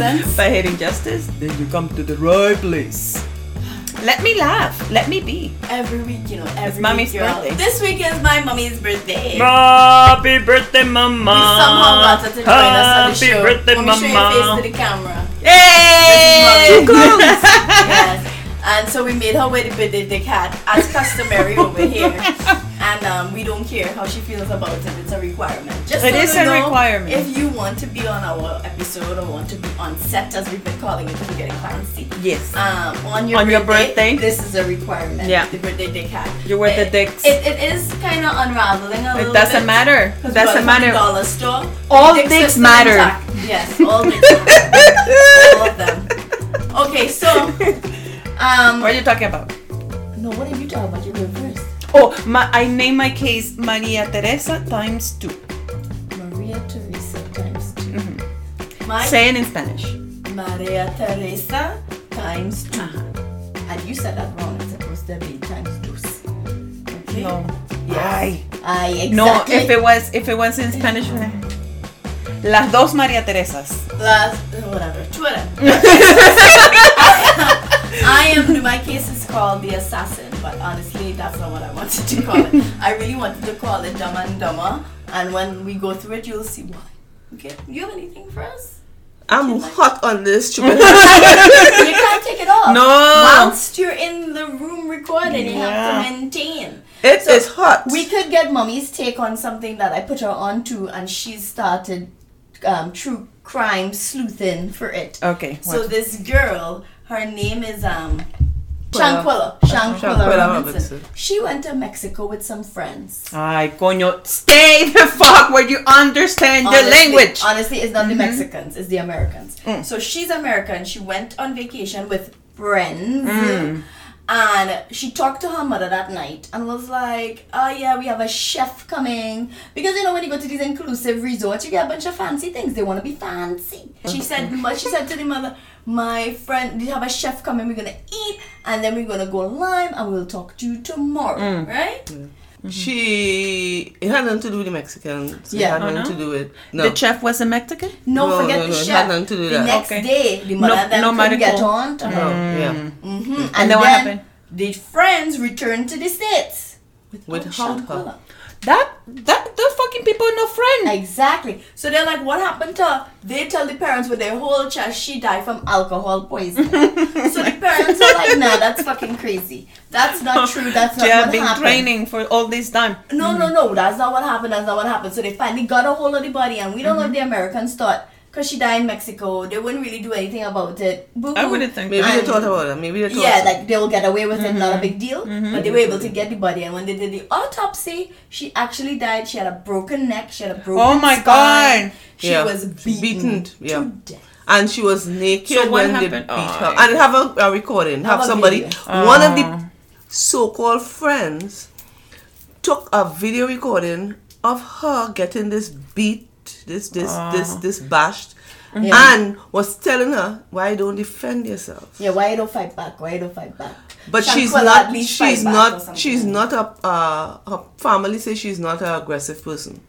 accents. By hating justice, then you come to the right place. Let me laugh. Let me be. Every week, you know, every mommy's week, girl. birthday. This week is my mommy's birthday. Happy birthday, mama. We somehow got her to join us on the Happy show. birthday, Mommy, show your face to the camera. Yay! This is yes. And so we made her wear the birthday the cat as customary over here. And um, we don't care how she feels about it. It's a requirement. Just It so is you a know, requirement. If you want to be on our episode or want to be on set, as we've been calling it, if we're getting fancy. Yes. Um, on your On your birthday, birthday? this is a requirement. Yeah. The birthday dick hat. You wear the It- dicks. It, it is kind of unraveling a It little doesn't bit. matter. 'Cause we Doesn't got it from matter. the dollar store. All Dicks dicks matter. Yes, all dicks matter. all of them. Okay, so um What are you talking about? no, what are you talking about? You go first. Oh, my, I named my case Maria Teresa times two. Maria Teresa times 2 Mm-hmm. My Say it in Spanish. Maria Teresa times 2 Uh-huh. And you said that wrong. It's supposed to be times dos. Okay. No. Yes. Ay. I exactly. No, if it was if it was in Spanish, eh. las dos Maria Teresas. Las whatever, Twitter. I am, my case is called The Assassin, but honestly, that's not what I wanted to call it. I really wanted to call it Dumb and Dumber, and when we go through it, you'll see why. Okay, you have anything for us? I'm hot on this you can't take it off. No. Whilst you're in the room recording, you have to maintain. It is So, hot. We could get mommy's take on something that I put her on to, and she started um, true crime sleuthing for it. Okay. So this girl, her name is um. Shanquella. Shanquella Robinson. She went to Mexico with some friends. Ay, coño, stay the fuck where you understand Honestly- language. Honestly, it's not the Mhm. Mexicans, it's the Americans. Mm. So she's American. She went on vacation with friends. Mm. And she talked to her mother that night and was like, Oh, yeah, we have a chef coming. Because, you know, when you go to these inclusive resorts, you get a bunch of fancy things. They want to be fancy. She said, she said to the mother, My friend, we have a chef coming. We're going to eat and then we're going to go live and we'll talk to you tomorrow. Mm. Right? She it had nothing to do with the Mexicans. It Yeah. had Oh, nothing no? to do with no. The chef was a Mexican? No, No, forget no, the no, it chef. had nothing to do with the that. next Okay. day, the mother No- and them no couldn't get on to her. Oh, yeah. hmm And, And then what then happened? the friends returned to the states Without Shanquella. her. That that those fucking people are no friend. Exactly. So they're like, what happened to her? They tell the parents with their whole chest she died from alcohol poisoning. so the parents are like, nah, that's fucking crazy. That's not true. That's not They have what been happened. training for all this time. No, no, no. That's not what happened. That's not what happened. So they finally got a hold of the body, and we don't know if Mm-hmm. the Americans thought because she died in Mexico, they wouldn't really do anything about it. Boo-hoo. I wouldn't think. Maybe that. they thought about it. Maybe they thought Yeah, so. like they'll get away with it, not Mm-hmm. a big deal. But they were able to get the body, and when they did the autopsy, she actually died. She had a broken neck. She had a broken. Oh my spine. God. She Yeah. was beaten, Beaten, yeah. to death. and she was naked So what when happened? they beat Oh, her. I- And have a, a recording. Have, Have a somebody, video. one of Oh. the so-called friends, took a video recording of her getting this beat, this this this Oh. this bashed, Yeah. and was telling her, "Why you don't defend yourself?" Yeah, why you don't fight back? Why you don't fight back? But she's not. She's fight back or not. She's not a. Uh, her family says she's not an aggressive person,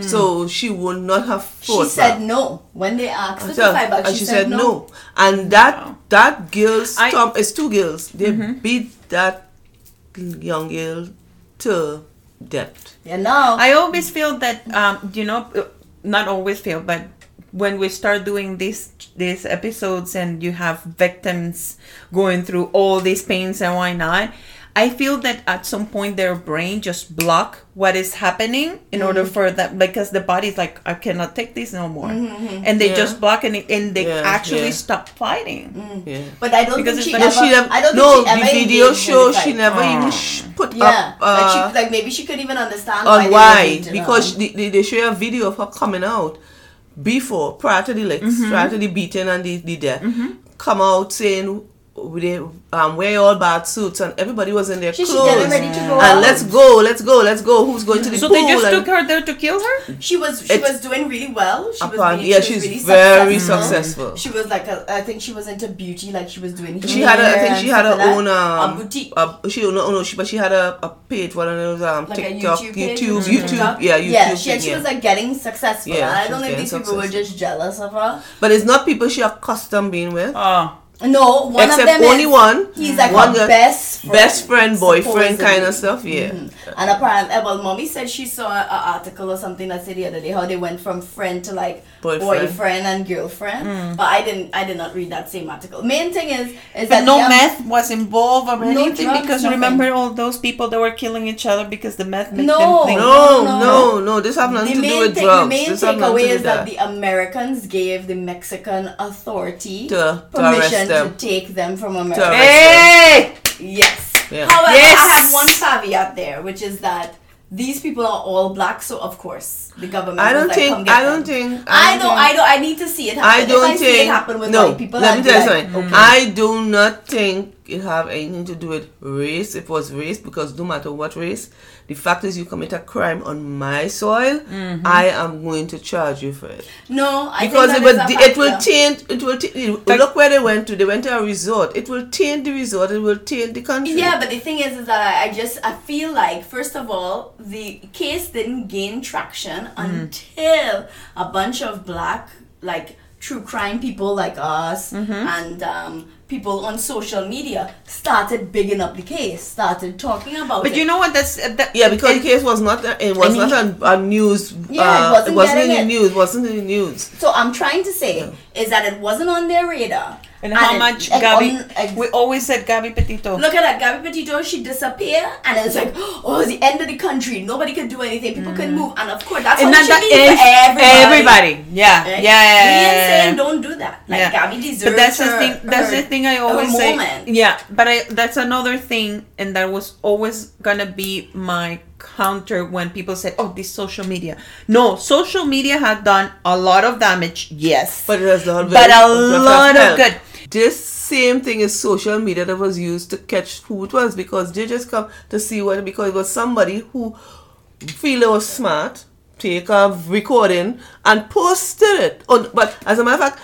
so she would not have Hmm. She said back. no when they asked her to fight back. and She, said, no. And that Wow. that girl's I- it's two girls. They Mm-hmm. beat that young girl to death. Yeah, no. I always feel that um, you know, not always feel, but when we start doing these these episodes and you have victims going through all these pains and why not, I feel that at some point their brain just block what is happening in order Mm-hmm. for that because the body's like I cannot take this no more, Mm-hmm, and they Yeah. just block and, and they Yeah, actually yeah. stop fighting. Yeah. but I don't Because think it's she like- ever. She never, I don't no, think she ever the video engaged in shows she fight. never even sh- put Yeah, up like, uh, she, like maybe she couldn't even understand on why. why were beating her. because they, they, they show a video of her coming out before prior to the licks Mm-hmm. prior to the beating and the, the death come out saying they um, wear all bad suits and everybody was in their She, she clothes. getting ready to go and out. let's go, let's go, let's go. Who's going to the So pool? they just and- took her there to kill her? She was she It's- was doing really well. She was Apparently, really, yeah, she was she's really very successful. successful. She was like a, I think she was into beauty, like she was doing. She had, a, I think she had stuff her own um, a boutique. a- she no, no, she, but she had a, a page, one of those um, like a TikTok, YouTube, page, YouTube, mhm. YouTube, yeah, YouTube. yeah, she, thing, she yeah. was like getting successful. Yeah, I don't was know if these getting people were just jealous of her. But it's not people she accustomed being with. Oh. No, one Except of them only is, one. He's like One her guy- best friend, Best friend, boyfriend kind of stuff, yeah. Mhm. And apparently, well, mommy said she saw an article or something that said the other day how they went from friend to like Boyfriend. boyfriend, and girlfriend. But I didn't, I did not read that same article. Main thing is, is But that no um, meth was involved or no anything drugs, because nothing. remember all those people that were killing each other because the meth made No. them think. No, No, no, no, This have nothing to do with thing, drugs. the main this takeaway is that that. the Americans gave the Mexican authority To- to permission to take them from America. Hey! Yes. Yeah. However, Yes. I have one caveat there, which is that these people are all black, so of course the government. I don't like, think. "Come I don't them." think. I don't don't. I don't. I need to see it happen. I don't I think. happen with no, white people. let me tell you like, something. okay. I do not think it have anything to do with race. It was race, because no matter what race, the fact is you commit a crime on my soil, Mm-hmm. I am going to charge you for it. no, I because think it that will, is a it will factor. taint. It will. Taint, look where they went to. They went to a resort. It will taint the resort. It will taint the country. Yeah, but the thing is, is that I, I just I feel like first of all the case didn't gain traction Mm. until a bunch of black like true crime people like us Mm-hmm. and um, people on social media started bigging up the case, started talking about But it. But you know what? That's uh, that, Yeah, because it- the case was not. It was I mean- not a, a news. Yeah, it uh, wasn't it wasn't in getting the it. news. Wasn't in the news. so I'm trying to say is that it wasn't on their radar. And how it- much like, Gabby? on- like, we always said Gabby Petito. Look at that, Gabby Petito. She disappeared, and it's like, oh, it's the end of the country. Nobody could do anything. People couldn't mm. move, and of course, that's and how not it that be for everybody. everybody. Yeah, Right? yeah, yeah, We yeah, yeah, saying don't do that. Like Yeah. Gabby deserves But that's the thing. That's her- the thing I always say. moment. Yeah, but I that's another thing, and that was always gonna be my counter when people said, "Oh, this social media." No, social media had done a lot of damage. Yes, But it has done But a lot of helped. good. This same thing is social media that was used to catch who it was because they just come to see what because it was somebody who feel it was smart, take a recording and posted it. On, but as a matter of fact,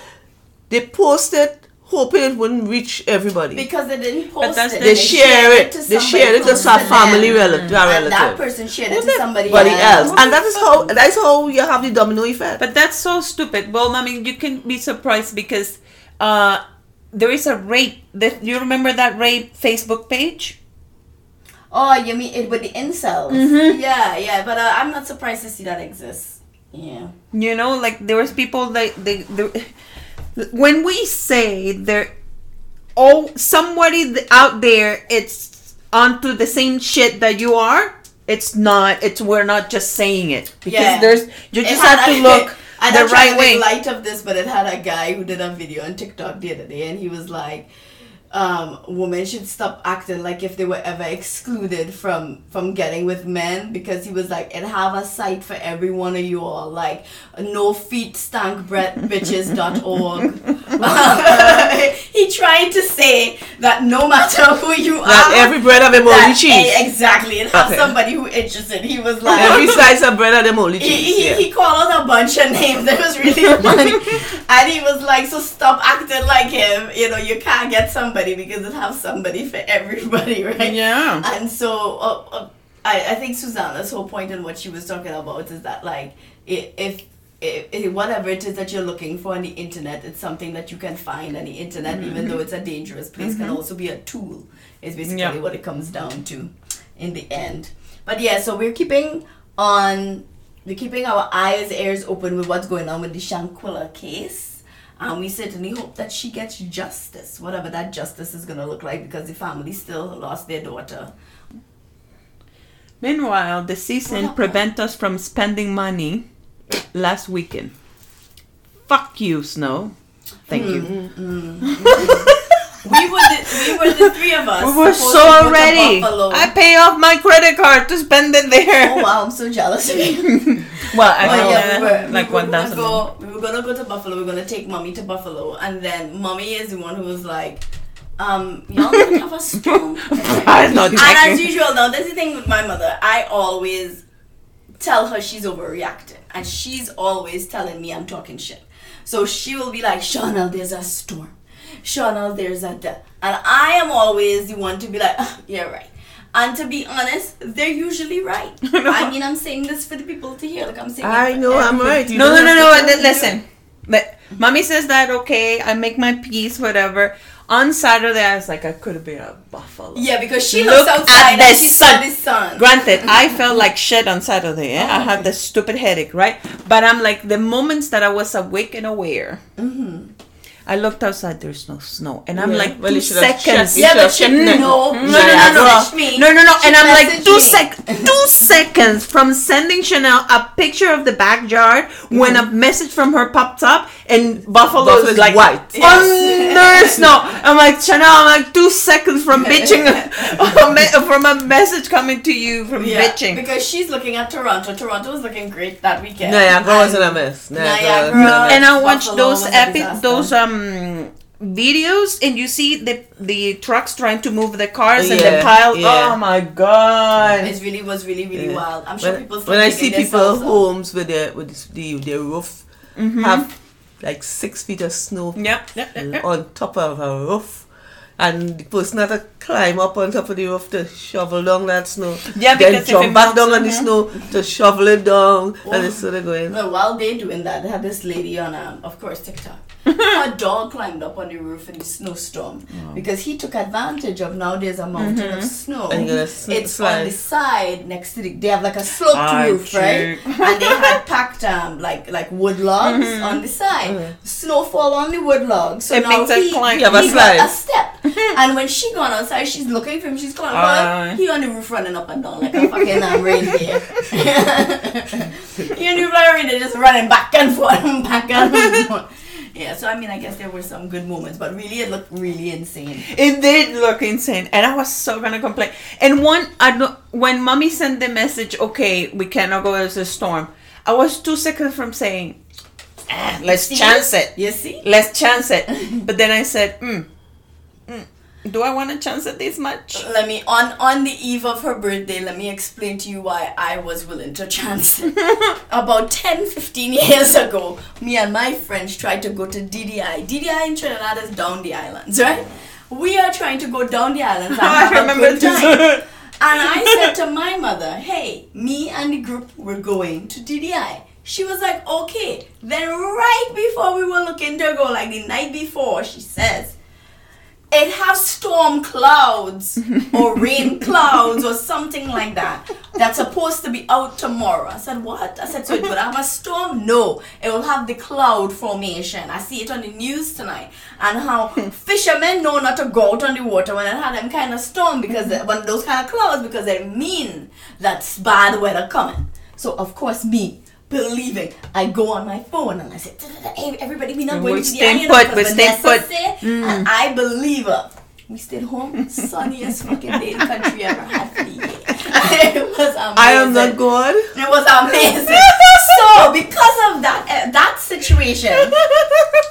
they posted hoping it wouldn't reach everybody. because they didn't post it. the- they share it. to They share it to close some family relative. And that person shared it to somebody Somebody else. else, and that is how that is how you have the domino effect. But that's so stupid. Well, I mean, you can be surprised because uh, there is a rape. That you remember that rape Facebook page? Oh, you mean it with the incels? Mm-hmm. Yeah, yeah. But uh, I'm not surprised to see that exists. Yeah. You know, like there was people that they, they when we say there, oh, somebody out there, it's onto the same shit that you are. It's not. It's we're not just saying it because Yeah. there's you It just had have to a- look I'm the right way. light of this, but it had a guy who did a video on TikTok the other day, and he was like, um, "Women should stop acting like if they were ever excluded from from getting with men," because he was like, "It have a site for every one of you all, like no feet stank breath bitches.org." he tried to say that no matter who you that are, every bread of them only that- cheese. exactly, and have Okay. somebody who interested. He was like, Every slice of bread of them only he, cheese. he, yeah. he called out a bunch of names. It was really funny. and he was like, so stop acting like him. You know, you can't get somebody because it have somebody for everybody, right? Yeah. And so uh, uh, I, I think Susanna's whole point in what she was talking about is that like if whatever it is that you're looking for on the internet, it's something that you can find on the internet, even though it's a dangerous place, can also be a tool. Is basically Yeah. what it comes down to, in the end. But yeah, so we're keeping on, we're keeping our eyes, ears open with what's going on with the Shanquella case. And we certainly hope that she gets justice, whatever that justice is going to look like, because the family still lost their daughter. Meanwhile, the season prevent us from spending money last weekend. Fuck you, Snow. Thank you. Mm-hmm, mm-hmm. We were the, we were the three of us. We were so ready. I pay off my credit card to spend it there. Oh wow, I'm so jealous of you. Well, I Oh, know yeah, we were, like we one thousand. go. We were gonna go to Buffalo. We are gonna take mommy to Buffalo, and then mommy is the one who was like, Um, y'all might have a not and as usual, now this is the thing with my mother. I always tell her she's overreacting, and she's always telling me I'm talking shit. So she will be like, Shawnal, there's a storm. Shawnal, there's a da. And I am always the one to be like, "Ah, yeah, right. And to be honest, they're usually right. I mean, I'm saying this for the people to hear. Like I'm saying. I for know I'm right. You No, no, don't no, no. to tell. Listen, but mommy says that okay. I make my peace, whatever. On Saturday, I was like, I could have been a buffalo. Yeah, because she Look looks outside at the and she saw sun. the sun. Granted, I felt like shit on Saturday. Yeah? I oh had this stupid headache, right? But I'm like, the moments that I was awake and aware, mm-hmm. I looked outside. There's no snow, and I'm Yeah, like well, two you should have seconds. checked- Yeah, but have she no, next- no, No, no, no, no, no, no, messaged me. no, no, no, She and I'm like two me. sec, two seconds from sending Chanel a picture of the backyard when a message from her popped up and Buffalo Buffalo is is like white. under snow. I'm like Chanel. I'm like two seconds from bitching from a message coming to you from Yeah, bitching. because she's looking at Toronto. Toronto was looking great that weekend. Niagara was And- in a mess. Niagara. Niagara. was in a mess. and I watched Buffalo those was a epi- disaster. those um videos and you see the the trucks trying to move the cars and the pile yeah. oh my god It really was really really Yeah. wild. I'm sure when, people. when I see people homes with their with the their roof Mm-hmm. have like six feet of snow yep, yep, yep, yep. on top of a roof, and the person had to climb up on top of the roof to shovel down that snow. Yeah, then because if jump back down on the mhm. snow to shovel it down, Oh. and it's sort of going. Well, while they're doing that, they had this lady on, um, of course, TikTok. Her dog climbed up on the roof in the snowstorm because he took advantage of now there's a mountain of snow. And you're gonna it's on the side next to the. They have like a sloped Ah, roof, right? and they had packed um like like wood logs on the side. Snow fall on the wood logs, so It now makes it he, climb. You have a he slide. got a step. and when she gone outside, she's looking for him. She's calling Ah. her. He on the roof running up and down like a fucking um, reindeer. he on the roof like a reindeer, just running back and forth, and back and forth. Yeah, so I mean, I guess there were some good moments, but really, it looked really insane. It did look insane, and I was so gonna complain. And one, I don't, when mommy sent the message, okay, we cannot go as a storm. I was two seconds from saying, "Ah, let's See? chance it. You see? Let's chance it. But then I said, mm, mm, do I want to chance it this much? Let me on on the eve of her birthday. Let me explain to you why I was willing to chance. it. About 10, 15 years ago, me and my friends tried to go to DDI. DDI in Trinidad is down the islands, right? We are trying to go down the islands I a remember this. time. And I said to my mother, hey, me and the group were going to DDI. She was like, okay. Then right before we were looking to go, like the night before, she says, it has storm clouds or rain clouds or something like that that's supposed to be out tomorrow. I said, what? I said, so it would have a storm? No, it will have the cloud formation. I see it on the news tonight and how fishermen know not to go out on the water when it had them kind of storm because they- when those kind of clouds because they mean that's bad weather coming. So of course me. Believing, I go on my phone and I say, "Hey, everybody, we're not going to the stay island put, we stay put." said," And I believe her. We stayed home, sunniest fucking day in the country ever had for the year. It was amazing. I am not God. It was amazing. so because of that uh, that situation,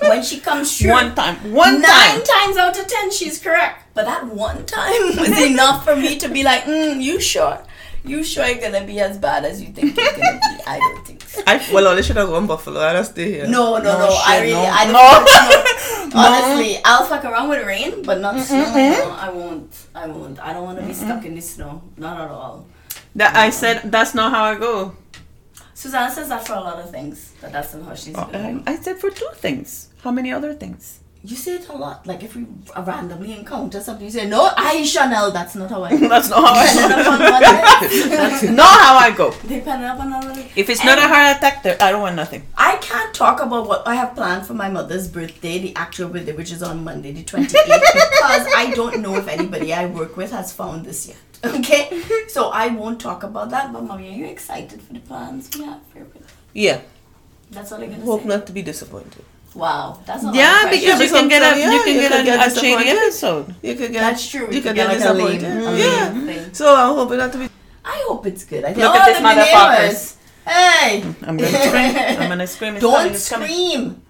when she comes through, One time, one nine time. times out of ten, she's correct. But that one time was enough for me to be like, mm, "You sure? You sure it's gonna be as bad as you think it's gonna be? I don't think so." I well, I should have gone Buffalo. I'd have stayed here. No, no, no. No, I really, no. I don't. No. know. Honestly, I'll fuck around with rain, but not snow. No, I won't. I won't. I don't want to be stuck in the snow. Not at all. That I said that's not how I go. Susanna says that for a lot of things, but that's not how she's. I, going. Um, I said for two things. How many other things? You say it a lot. Like if we randomly encounter something, you say, "No, I Chanel." That's not how I. go." That's not how I go. upon what it is. That's not how I go. Depending upon how it is. If it's not a heart attack, there, I don't want nothing. I can't talk about what I have planned for my mother's birthday, the actual birthday, which is on Monday, the 28th, because I don't know if anybody I work with has found this yet. Okay? So I won't talk about that. But, mommy, are you excited for the plans we have for your birthday? Yeah. That's all I'm say. Hope say. not to be disappointed. Wow. That's a lot Yeah, of because you can get a Yeah, you can you get could a, get a shady episode. You could get. That's true. We You could could get get like a lame, mm. disappointed. a Yeah. thing. So I'm hoping not to be. I hope it's good. I think Look at this the motherfuckers. Hey! I'm gonna scream. I'm gonna scream. Don't coming, it's coming. scream.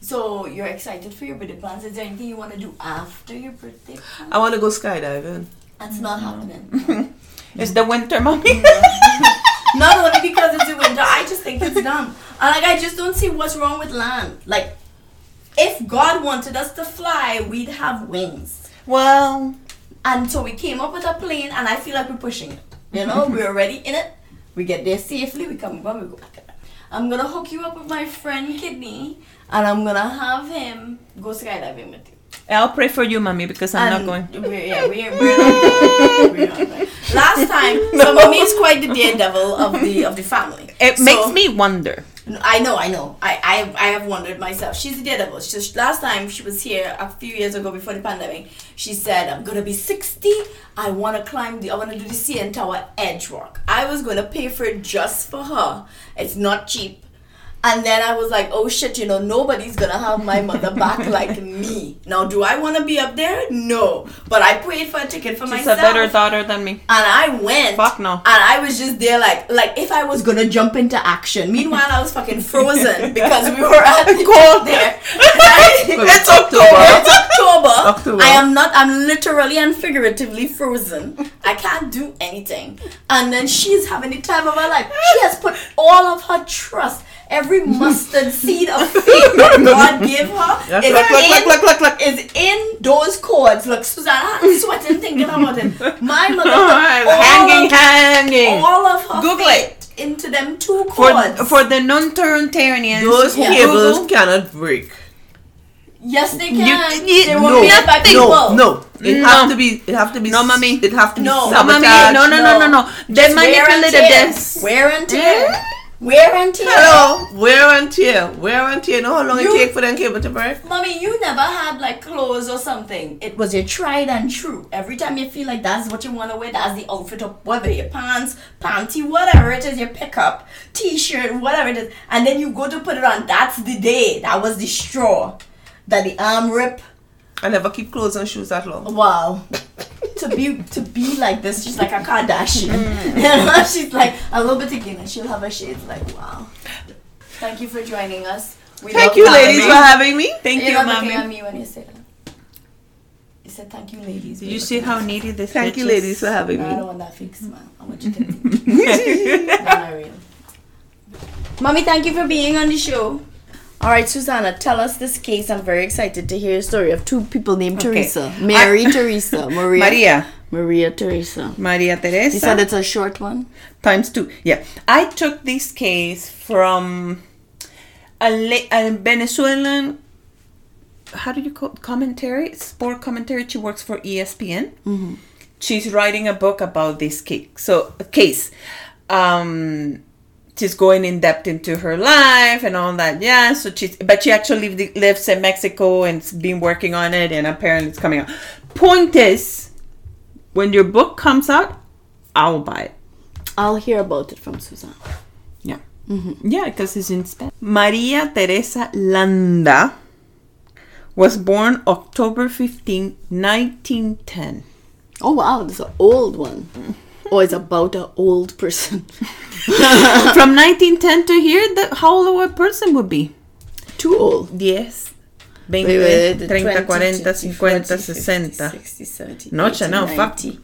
So you're excited for your birthday plans. Is there anything you want to do after your birthday? plans? I want to go skydiving. That's not happening. It's the winter, mommy. not only because it's the winter, I just think it's dumb. And like I just don't see what's wrong with land. Like if God wanted us to fly, we'd have wings. well, And so we came up with a plane, and I feel like we're pushing it. You know, we're already in it. We get there safely. We come back. We go back. I'm gonna hook you up with my friend Kidney, and I'm gonna have him go skydiving with you. I'll pray for you, mommy, because I'm And not going. We're, yeah, we're, we're not, we're not. Last time, so mommy is quite the daredevil of the of the family. It So- makes me wonder. I know, I know. I, I, I have wondered myself. She's a daredevil. She just last time she was here a few years ago before the pandemic. She said, "I'm gonna be 60. I want to climb the. I want to do the CN Tower edge walk. I was gonna pay for it just for her. It's not cheap." And then I was like, "Oh shit! You know, nobody's gonna have my mother back like me. Now, do I want to be up there? No. But I paid for a ticket for She's myself. a better daughter than me. And I went. Fuck no. And I was just there like like if I was gonna jump into action. Meanwhile I was fucking frozen because we were at the cold there. It's October. It's October. October. I am not I'm literally and figuratively frozen. I can't do anything. And then she's having the time of her life. She has put all of her trust, every mustard seed of faith that God gave her Yes, is look, look, in- look, look, look, look. is in those cords. Look, Susanna, I'm sweating thinking about it. My mother all hanging, of, hanging. all of her Google faith into them two For, for the non-Torontarians, Those Yeah. cables Google. cannot break. yes, they can. you- they No, won't be led by people. no, no. It No. have to be. It have to be. No, mommy. It have to be No. No, mommy, sabotaged. no, no, no, no, no. They Just wear and manipulated tear. this. Wear and tear. Mm. Wear and tear. Hello, wear and tear, wear and tear. You know how long You- it take for them cable to break? Mommy, you never had like clothes or something. It was your tried and true. Every time you feel like that's what you want to wear, that's the outfit of whether your pants, panty, whatever it is, your pickup, t-shirt, whatever it is, and then you go to put it on. That's the day. That was the straw. That the arm rip. I never keep clothes and shoes that long. Wow. to be to be like this, she's like a Kardashian. Mm. You know, she's like a little bit again, and she'll have her shades. Like wow. Thank you for joining us. We Thank love you, having ladies, you. for having me. Thank You're you, not looking at mommy. me when you say that. You said thank you, ladies. Did you see how needy this Thank bitch you, is? ladies, for having me. I don't want that fake smile. I want you to think. not real. Mommy, thank you for being on the show. All right, Susanna, tell us this case. I'm very excited to hear your story of two people named Okay. Teresa. Mary Teresa. Maria. Maria. Maria Teresa. Maria Teresa. You said it's a short one? times two. Yeah, I took this case from a, la- a Venezuelan. How do you call it? commentary? Sport commentary. She works for ESPN. She's writing a book about this case. So case, um, she's going in depth into her life and all that. Yeah. So she's, but she actually li- lives in Mexico and's been working on it, and apparently it's coming out. Point is, when your book comes out, I'll buy it. I'll hear about it from Susanna. Yeah. Mm-hmm. Yeah, because it's in Spanish. Maria Teresa Landa was born October 15, 1910. Oh, wow. This is an old one oh, it's about an old person. From 1910 to here, how old a person would be? Too old. 10, 20, 30, 40, 50, 60. 60, 70, No, 80, no, 90.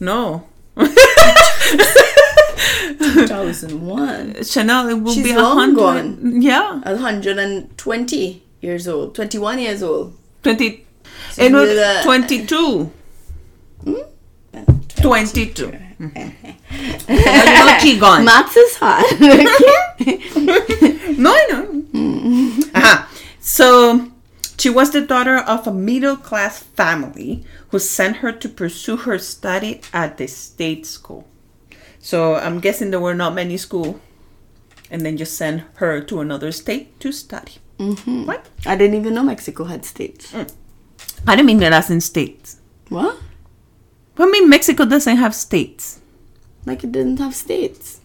No. 2001. Chanel it will She's be 100. Gone. Yeah. 120 years old. 21 years old. 20. So it was 22. Hmm? 22. 22. Mochi Matsu's hot. no, I know. Mm. So she was the daughter of a middle class family who sent her to pursue her study at the state school. So I'm guessing there were not many school, and then just send her to another state to study. Mm-hmm. What? I didn't even know Mexico had states. Mm. I didn't mean that as in states. What? I mean Mexico doesn't have states. Like it didn't have states.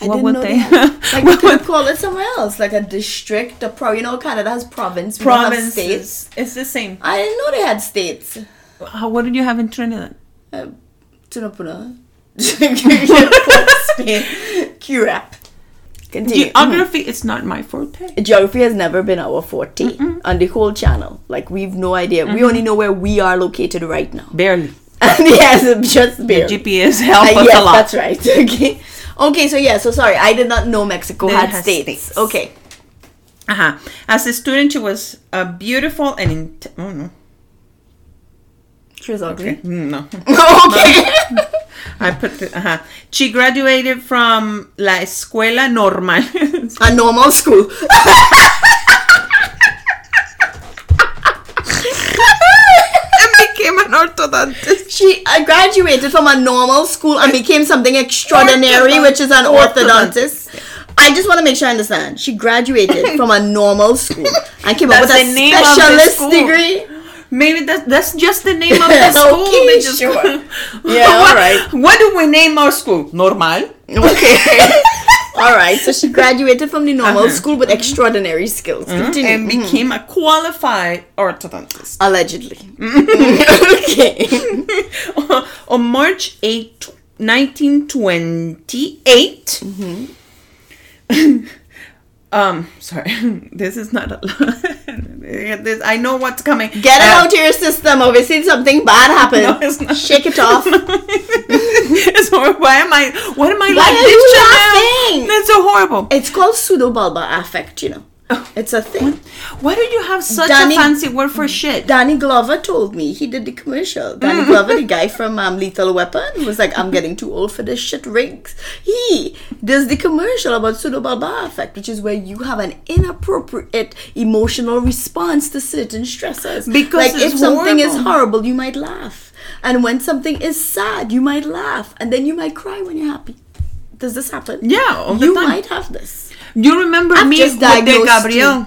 I What didn't would know they- had. Like what we could would- call it somewhere else, like a district, a pro. You know, Canada has province. We states. Provinces. It's the same. I didn't know they had states. How, what did you have in Trinidad? Uh, Tunapuna. Spain. Curepe. Continue. Geography is not my forte. Geography has never been our forte on the whole channel. Like we've no idea. We only know where we are located right now. Barely. Yes, just barely. GPS help Uh, us yes, a lot. that's right. Okay. Okay, so yeah, so sorry, I did not know Mexico That had states. states. Okay. Uh-huh. As a student, she was uh, beautiful and oh no, She was ugly. Mm, no. okay. I put the, uh-huh. She graduated from La Escuela Normal A normal school. And became an orthodontist. She uh, graduated from a normal school and became something extraordinary, which is an orthodontist. orthodontist. I just want to make sure I understand. She graduated from a normal school and came up with a the name of the specialist degree. Maybe that, that's just the name of the school. Okay, They just- sure. what, Yeah, all right. What do we name our school? Normal. Okay. All right. So she graduated from the normal Uh-huh. school with extraordinary skills. Continue. And became a qualified orthodontist. Allegedly. okay. On March 8, 1928. um, sorry, this is not a this, I know what's coming. Get it Uh, out of your system. Obviously, something bad happened. No, it's not. Shake it off. it's horrible. Why am I? What am I Why like are this, you laughing? That's so horrible. It's called pseudobulbar affect, you know. It's a thing. Why do you have such Danny- a fancy word for shit? Danny Glover told me he did the commercial. Danny Glover, the guy from um, Lethal Weapon, was like, "I'm getting too old for this shit." Riggs. He does the commercial about pseudobulbar effect, which is where you have an inappropriate emotional response to certain stressors. Because like if something is horrible. horrible, you might laugh, and when something is sad, you might laugh, and then you might cry when you're happy. Does this happen? Yeah, all the you might have this. You remember I've me with the Gabriel?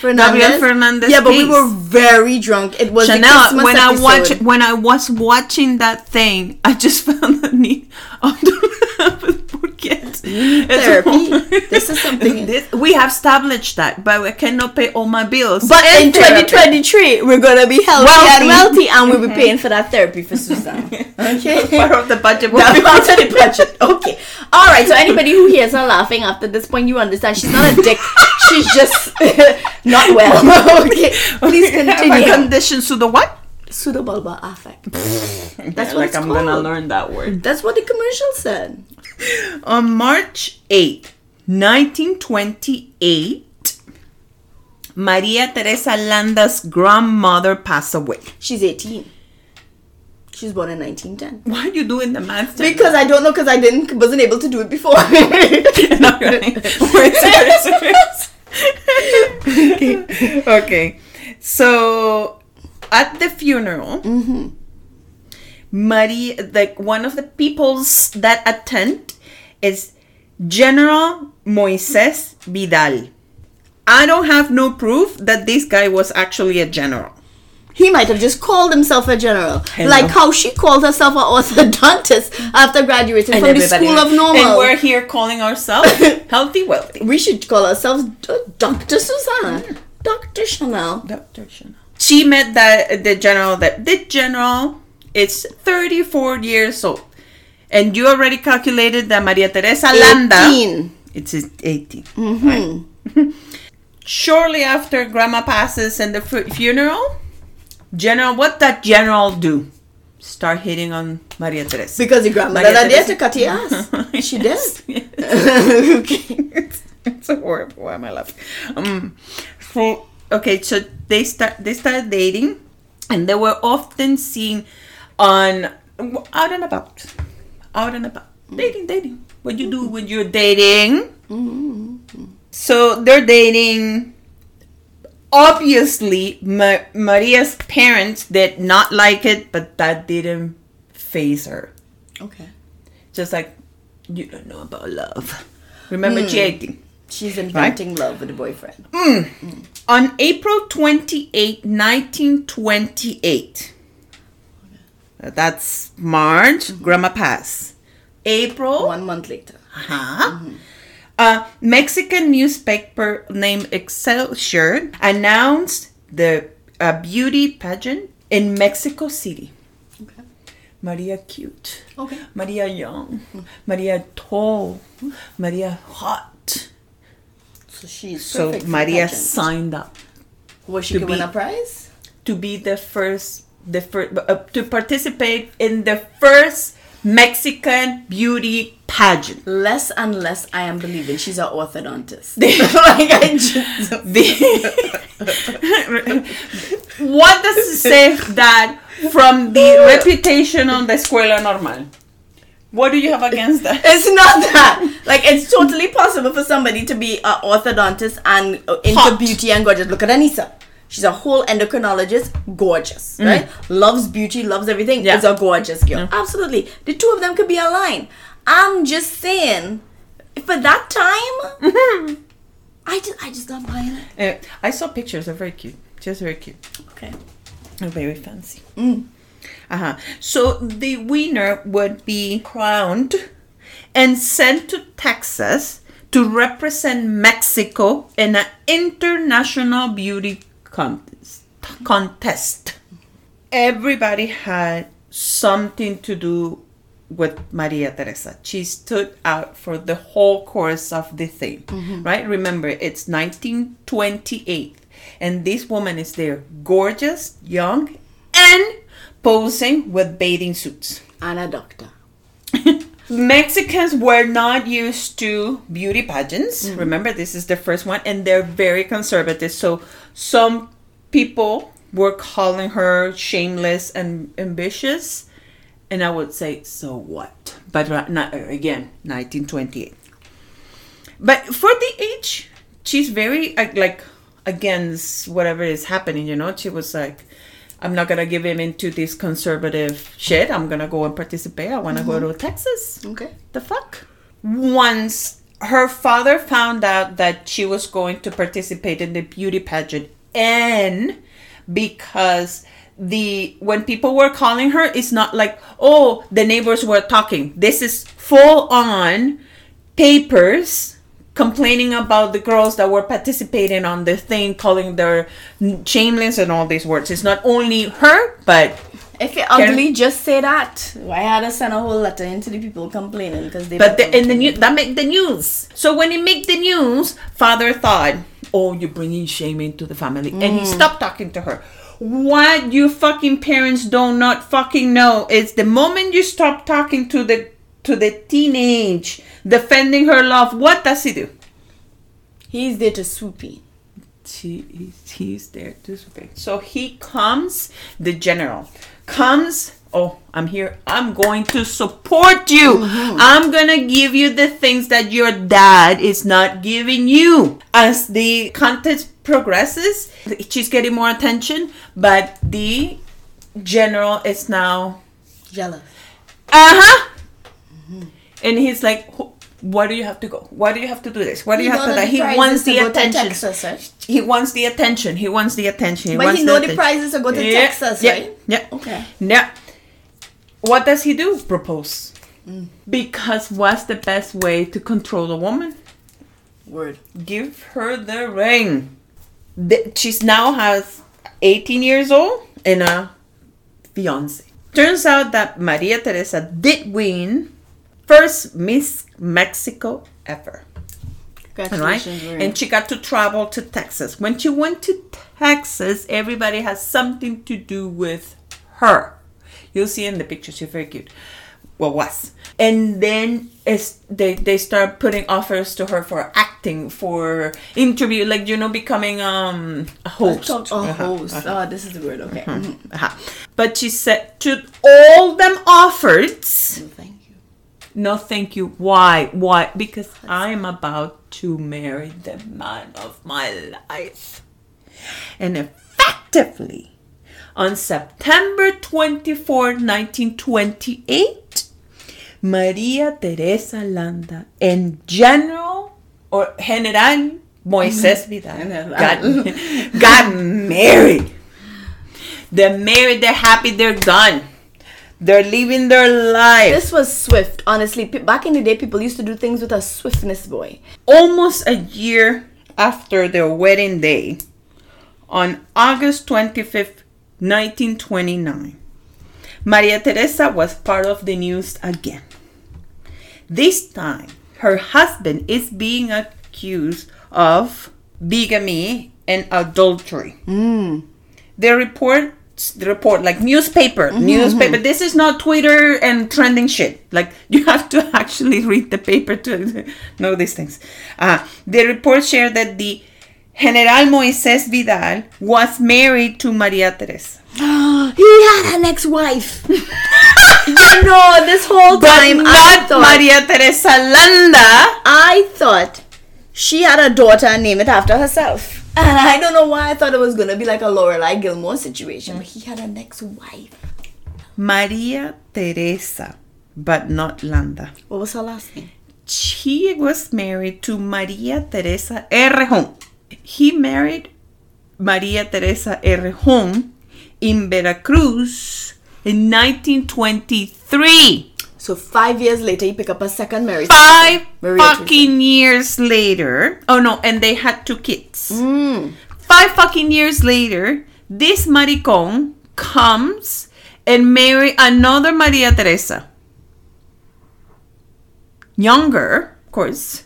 Fernandez. Gabriel Fernandez Yeah, but we were very drunk. It was Chanel, when I episode. watch when I was watching that thing, I just felt the need of the therapy. This is something- This- we have established that, but I cannot pay all my bills. But in And 2023, we're gonna be healthy Wealthy. and wealthy, and we'll be paying for that therapy for Susan. Okay. part of the budget. will be- part of the budget. Okay. All right. So anybody who hears her laughing after this point, you understand she's not a dick. She's just not well. okay. Please continue. condition to the what? Pseudobulbar affect. That's what like it's I'm gonna learn that word. That's what the commercial said. On March 8, 1928, Maria Teresa Landa's grandmother passed away. She's 18. She was born in 1910. Why are you doing the math? Jen? Because I don't know, because I didn't wasn't able to do it before. No, really. We're serious. okay. okay. So at the funeral, Maria, like one of the peoples that attend is General Moises Vidal. I don't have no proof that this guy was actually a general. He might have just called himself a general, like how she called herself an orthodontist after graduating from the School of. Normal. And we're here calling ourselves healthy, wealthy. we should call ourselves Dr. Susanna, Dr. Chanel. Dr. Chanel. She met that the general that the general is 34 years old. And you already calculated that Maria Teresa Landa 18. it's 18. Right? Shortly after grandma passes and the funeral, general what that general do? Start hitting on Maria Teresa. Because your grandmother Maria Teresa. to cut ass. She did. Yes. okay. it's, it's horrible. Why am I laughing? Um, so okay, so they start they started dating, and they were often seen on out and about, out and about, mm. dating, dating. What you do mm-hmm. when you're dating? Mm-hmm. So they're dating. Obviously, Ma- Maria's parents did not like it, but that didn't phase her. Okay. Just like you don't know about love. Remember hmm. cheating. She's inventing love with a boyfriend. Hmm. On April 28, 1928. That's March, mm-hmm. Grandma Pass. April, One month later. huh? A Mexican newspaper named Excelsior announced the a beauty pageant in Mexico City. Okay. Maria cute. Okay. Maria young, mm. Maria tall, mm. Maria hot, So she's So Maria signed up Was she to win a prize? to be the first, the first uh, to participate in the first Mexican beauty pageant. Less and less I am believing she's an orthodontist. like I just The- what does it say that from the reputation on the escuela normal? What do you have against that? It's not that. Like it's totally possible for somebody to be an orthodontist and uh, into Hot. beauty and gorgeous. Look at Anissa. She's a whole endocrinologist, gorgeous, right? Loves beauty, loves everything. Mm. Yeah. Is a gorgeous girl. Absolutely. The two of them could be aligned. I'm just saying, for that time, Mm-hmm. I just, I just not buying it. Uh, I saw pictures. They're very cute. Just very cute. Okay. They're very fancy. Mm. Uh-huh. So the winner would be crowned and sent to Texas to represent Mexico in an international beauty contest. contest. Everybody had something to do with Maria Teresa. She stood out for the whole course of the thing, right? Remember, it's 1928, and this woman is there, gorgeous, young, and posing with bathing suits. And a doctor. Mexicans were not used to beauty pageants. Mm-hmm. Remember, this is the first one, and they're very conservative. So, some people were calling her shameless and ambitious, and I would say, so what? But uh, not, uh, again, 1928. But for the age, she's very uh, like against whatever is happening. You know, she was like, "I'm not gonna give in into this conservative shit. I'm gonna go and participate. I want to go mm-hmm. to Texas." Okay. The fuck? Once her father found out that she was going to participate in the beauty pageant, and because the when people were calling her, it's not like oh the neighbors were talking. This is full on papers complaining about the girls that were participating on the thing, calling their shameless and all these words. It's not only her, but If you're ugly, just say that. Why had to send a whole letter into the people complaining because they. But the, in the news, that make the news. So when it make the news, father thought, "Oh, you're bringing shame into the family," and he mm. stopped talking to her. What you fucking parents do not fucking know is the moment you stop talking to the to the teenage, defending her love. What does he do? He's there to swoop in. He, he's- there to speak. So he comes, the general comes. Oh, I'm here. I'm going to support you. I'm going to give you the things that your dad is not giving you. As the contest progresses, she's getting more attention, but the general is now Jealous. uh-huh and he's like why do you have to go? Why do you have to do this? Why do you have to that he wants the attention. Texas, right? he wants the attention. He wants the attention. He But wants he know the attention. prizes to go to Yeah, Texas, yeah, right? yeah. Okay. yeah. What does he do? Propose. Mm. Because what's the best way to control a woman? Word. give her the ring. The- she's now has 18 years old and a fiance. Turns out that maria teresa did win first miss mexico ever right Congratulations, and she got to travel to texas when she went to texas everybody has something to do with her you'll see in the picture she's very cute well was and then it's, they they start putting offers to her for acting for interview like you know becoming um a host a Uh-huh, host. uh-huh, Oh, this is the word. Okay. Mhm. uh-huh. but she said to all them offers No, Thank you. No, thank you. Why? Why? Because I'm about to marry the man of my life. And effectively, on September 24, 1928, Maria Teresa Landa and General or General Moises Vidal got, got married. They're married, they're happy, they're done. They're living their life. This was swift. Honestly, back in the day, people used to do things with a swiftness, boy. almost a year after their wedding day, on August 25th, 1929, Maria Teresa was part of the news again. This time, her husband is being accused of bigamy and adultery. Hmm. The report, report, like newspaper, newspaper. This is not Twitter and trending shit. Like you have to actually read the paper to know these things. Uh, the report shared that the General Moises Vidal was married to Maria Teresa. he had an ex-wife. you know, this whole But time I not thought Maria Teresa Landa. I thought she had a daughter named it after herself. And I don't know why I thought it was gonna be like a Lorelai Gilmore situation, but he had an ex-wife. Maria Teresa, but not Landa. What was her last name? He was married to Maria Teresa Herrejón. He married Maria Teresa Herrejón in Veracruz in 1923. So five years later, he picked up a second marriage. Five Maria fucking years later. Oh no, and they had two kids. Mm. Five fucking years later, this maricón comes and marry another Maria Teresa. Younger, of course.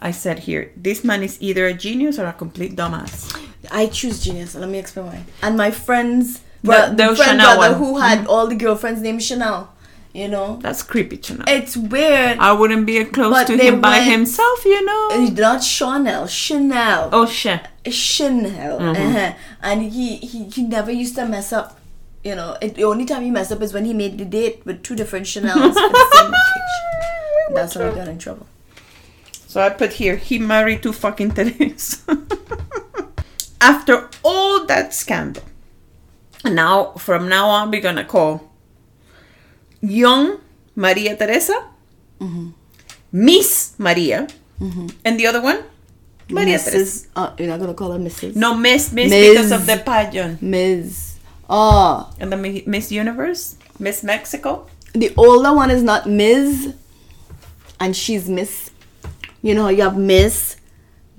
I said here, this man is either a genius or a complete dumbass. I choose genius. Let me explain why. And my friends, The- the friend Chanel brother one. who had mm. all the girlfriends named Chanel. You know, That's creepy Chanel. it's weird. I wouldn't be close But to him by himself, you know. Uh, not Chanel, Chanel. Oh shit. Uh, Chanel. Mm-hmm. Uh-huh. And he, he he never used to mess up. You know, it, the only time he messed up is when he made the date with two different Chanels for the same occasion. That's how he got in trouble. So I put here, he married two fucking Teresa. After all that scandal, now from now on we're gonna call young Maria Teresa, mm-hmm. Miss Maria, mm-hmm. and the other one, Maria Teresa. Uh, you're not gonna call her Mrs. No, Miss, Miss, Ms. because of the pageant. Miss. Oh, And the Miss Universe, Miss Mexico. the older one is not Ms. and she's Miss. You know, you have Miss,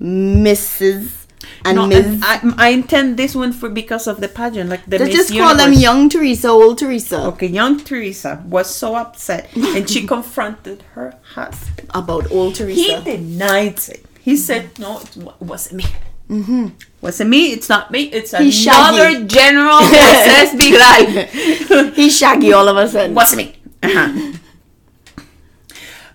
Mrs. and no, Ms. I, I intend this one for because of the pageant, like the Let's Miss just call them young Teresa, old Teresa. Okay, young Teresa was so upset and she confronted her husband. About old Teresa. He denied it. He said, No, it wasn't me. Mm-hmm. Wasn't me, it's not me, it's He's another shaggy. general be like. He's shaggy all of a sudden. Wasn't me. Uh-huh.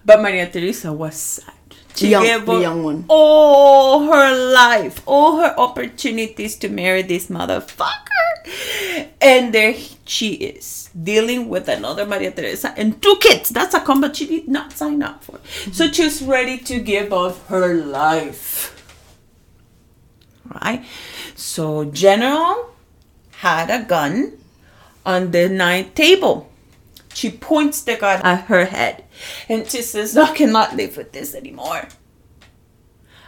But Maria Teresa was sad. She Young- gave the young one. all her life, all her opportunities to marry this motherfucker. And there she is, dealing with another Maria Teresa and two kids. That's a combo she did not sign up for. So she's ready to give up her life. Right? So General had a gun on the night table. She points the gun at her head and she says, I cannot live with this anymore.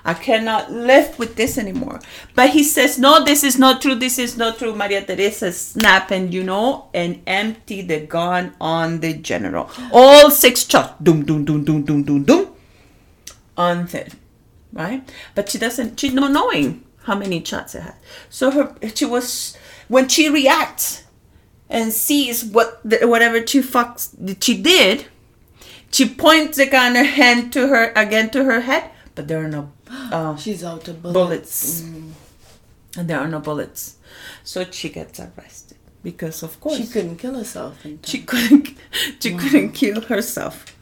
I cannot live with this anymore. But he says, No, this is not true. This is not true. Maria Teresa snap and you know, and empty the gun on the general. All six shots. Doom, doom, doom, doom, doom, doom, doom. On them. Right? But she doesn't, she's not knowing how many shots it had. So her, she was, when she reacts, and sees what the, whatever she fucks she did, she points the gun her hand to her again to her head, but there are no uh, She's out of bullets. bullets, mm. and there are no bullets, so she gets arrested because of course She couldn't kill herself. she couldn't she mm. couldn't kill herself.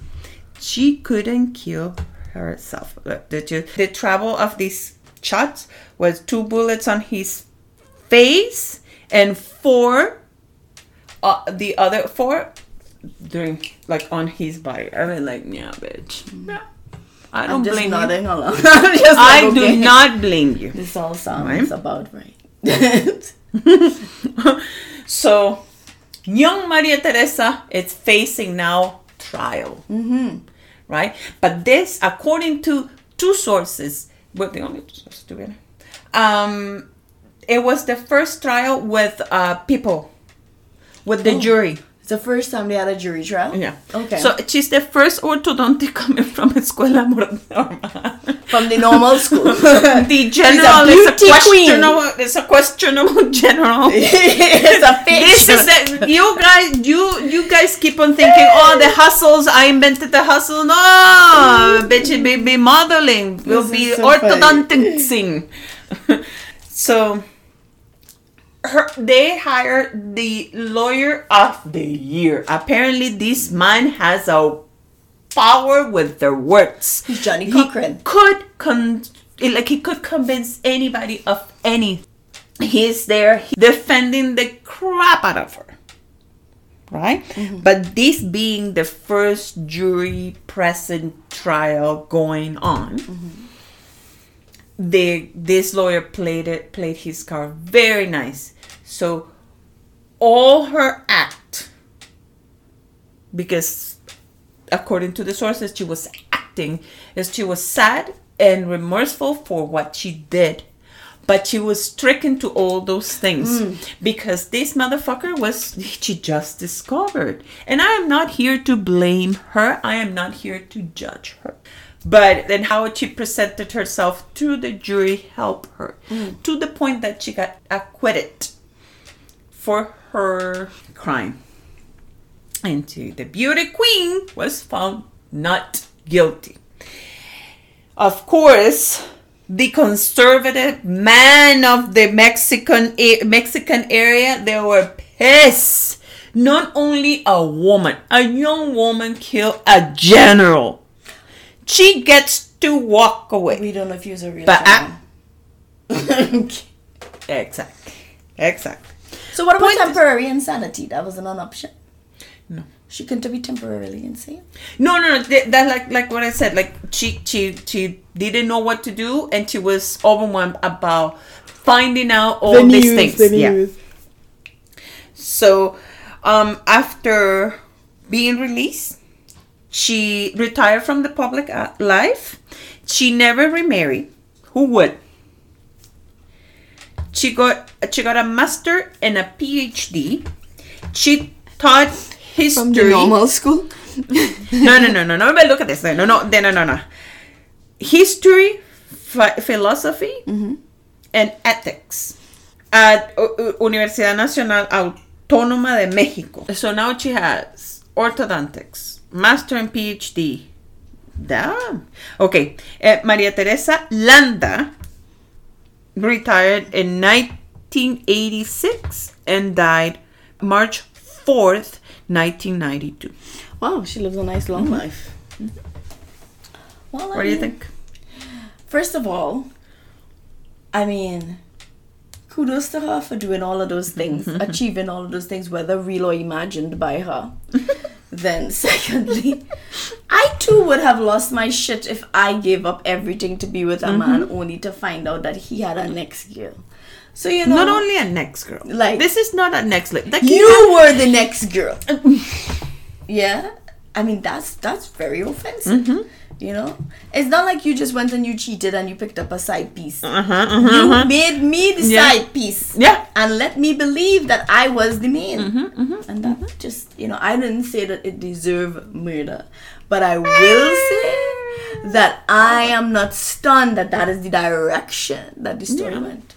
She couldn't kill herself. Uh, did you? The travel of these shots was two bullets on his face and four uh, the other four during like on his body. I mean like yeah bitch. Yeah. I I'm don't just blame you. nodding along. I'm just I like, do okay. not blame you. This all sounds Right? about right. so, young Maria Teresa is facing now trial. Mm-hmm. Right? But this, according to two sources, well, the only two sources to be um, it was the first trial with uh, people, with the oh. jury. It's the first time they had a jury trial. Yeah. Okay. So she's the first orthodontic coming from Escuela Normal. from the normal school. the general is a queen. questionable. It's a questionable general. it's a fake. this is the, you guys. You you guys keep on thinking, oh, the hustles. I invented the hustle. No, bitch, it be, be modeling. Will be so funny. orthodonticsing. so. Her, they hired the lawyer of the year. Apparently, this man has a power with their words. He's Johnny He Cochran. could con like he could convince anybody of any. He's there defending the crap out of her. Right? Mm-hmm. But this being the first jury present trial going on, mm-hmm. the this lawyer played it played his card very nice. So all her act because according to the sources she was acting is she was sad and remorseful for what she did. But she was stricken to all those things hmm. because this motherfucker was she just discovered. And i am not here to blame her. I am not here to judge her. But then how she presented herself to the jury helped her hmm. to the point that she got acquitted for her crime and to the beauty queen was found not guilty. Of course, the conservative man of the Mexican Mexican area, they were pissed. Not only a woman, a young woman killed a general. She gets to walk away. We don't know if he was a real But I- gentleman. Exactly. Exactly. So what about Point is- temporary insanity? That wasn't an option. No. She couldn't be temporarily insane. No, no, no. That, that like like what I said. Like she she she didn't know what to do, and she was overwhelmed about finding out all these things. The yeah. So, um, after being released, she retired from the public uh, life. She never remarried. Who would? She got she got a master and a PhD. She taught history. From the normal school. no, no, no, no, no. But look at this. No, no, no, no, no, no. History, phi- philosophy, and ethics at Universidad Nacional Autónoma de Mexico. So now she has orthodontics, master and PhD. Damn. Okay. Eh, Maria Teresa Landa retired in 1986 and died March 4th, 1992. Wow, she lives a nice long mm-hmm. life. Mm-hmm. Well, I What do you think? First of all, I mean, kudos to her for doing all of those things, mm-hmm. achieving all of those things, whether real or imagined by her. then, secondly, I too would have lost my shit if I gave up everything to be with a man only to find out that he had a next girl. So you know, Not only a next girl. Like- this is not a next. Like that you were the next girl. yeah, I mean that's that's very offensive. Mm-hmm. You know, it's not like you just went and you cheated and you picked up a side piece. Uh-huh, uh-huh, You uh-huh. made me the Yeah. side piece. Yeah. And let me believe that I was the main. Mm-hmm, And that just, you know, I didn't say that it deserved murder. But I will say that I am not stunned that that is the direction that the story Yeah. went.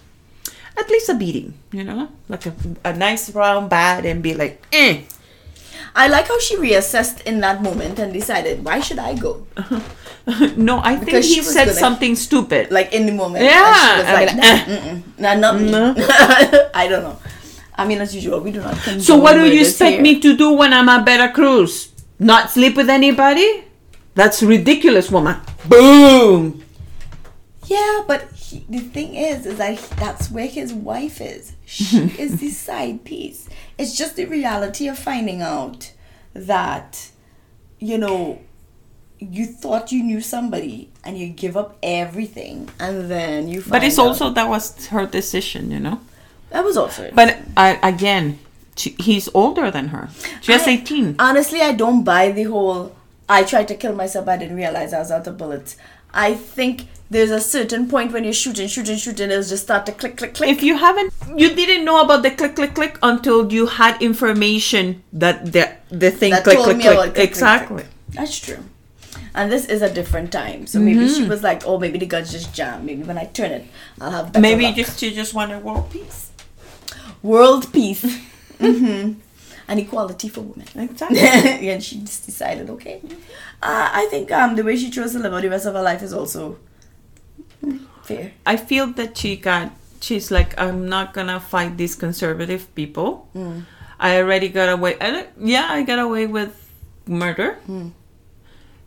At least a beating, you know, like a, a nice round bat, and be like, eh. I like how she reassessed in that moment and decided, why should I go? no, I think Because he she was said gonna- something stupid. Like in the moment. Yeah, I like, mean, nah, nah, not me. I don't know. I mean, as usual, we do not so what do you expect here. me to do when I'm at Veracruz? Not sleep with anybody? That's ridiculous, woman. Boom. Yeah, but he, the thing is, is that he- that's where his wife is. She is the side piece. It's just the reality of finding out that, you know, you thought you knew somebody and you give up everything and then you find But it's out- also that was her decision, you know. that was also. But I, again, she, he's older than her. She's I- 18. Honestly, I don't buy the whole. I tried to kill myself. I didn't realize I was out of bullets. I think there's a certain point when you're shooting, shooting, shooting, it'll just start to click, click, click. If you haven't, you didn't know about the click, click, click until you had information that the the thing That click, told click, me click. click, click, exactly. click. That's true. And this is a different time. So maybe Mm-hmm. she was like, oh, maybe the guns just jam. Maybe when I turn it, I'll have better Maybe luck. just you just wanted world peace. world peace. hmm And equality for women. Exactly. and she just decided, okay. Uh, I think um, the way she chose to live out the rest of her life is also fair. I feel that she got. She's like, I'm not gonna fight these conservative people. Mm. I already got away. I don't- yeah, I got away with murder. Mm.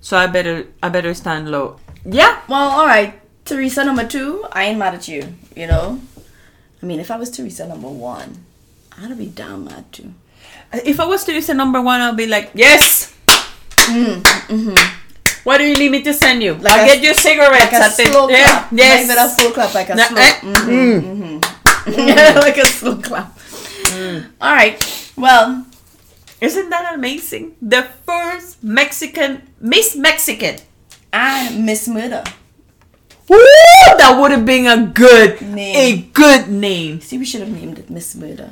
So I better, I better stand low. Yeah. Well, all right. Teresa number two, I ain't mad at you, you know? I mean, if I was Teresa number one, I'd be damn mad too. If I was to use a number one, I'll be like, yes. What do you need me to send you? Mm, mm-hmm. Like I'll a- get you cigarettes. Like a at the- slow yeah, clap. Yes. Not even a full clap, like a No, slow. eh, mhm, mhm. like a slow clap. Mm. All right. Well, Isn't that amazing? The first Mexican Miss Mexican. and Miss Murder. Woo! That would have been a good Name. a good name. See, we should have named it Miss Murder.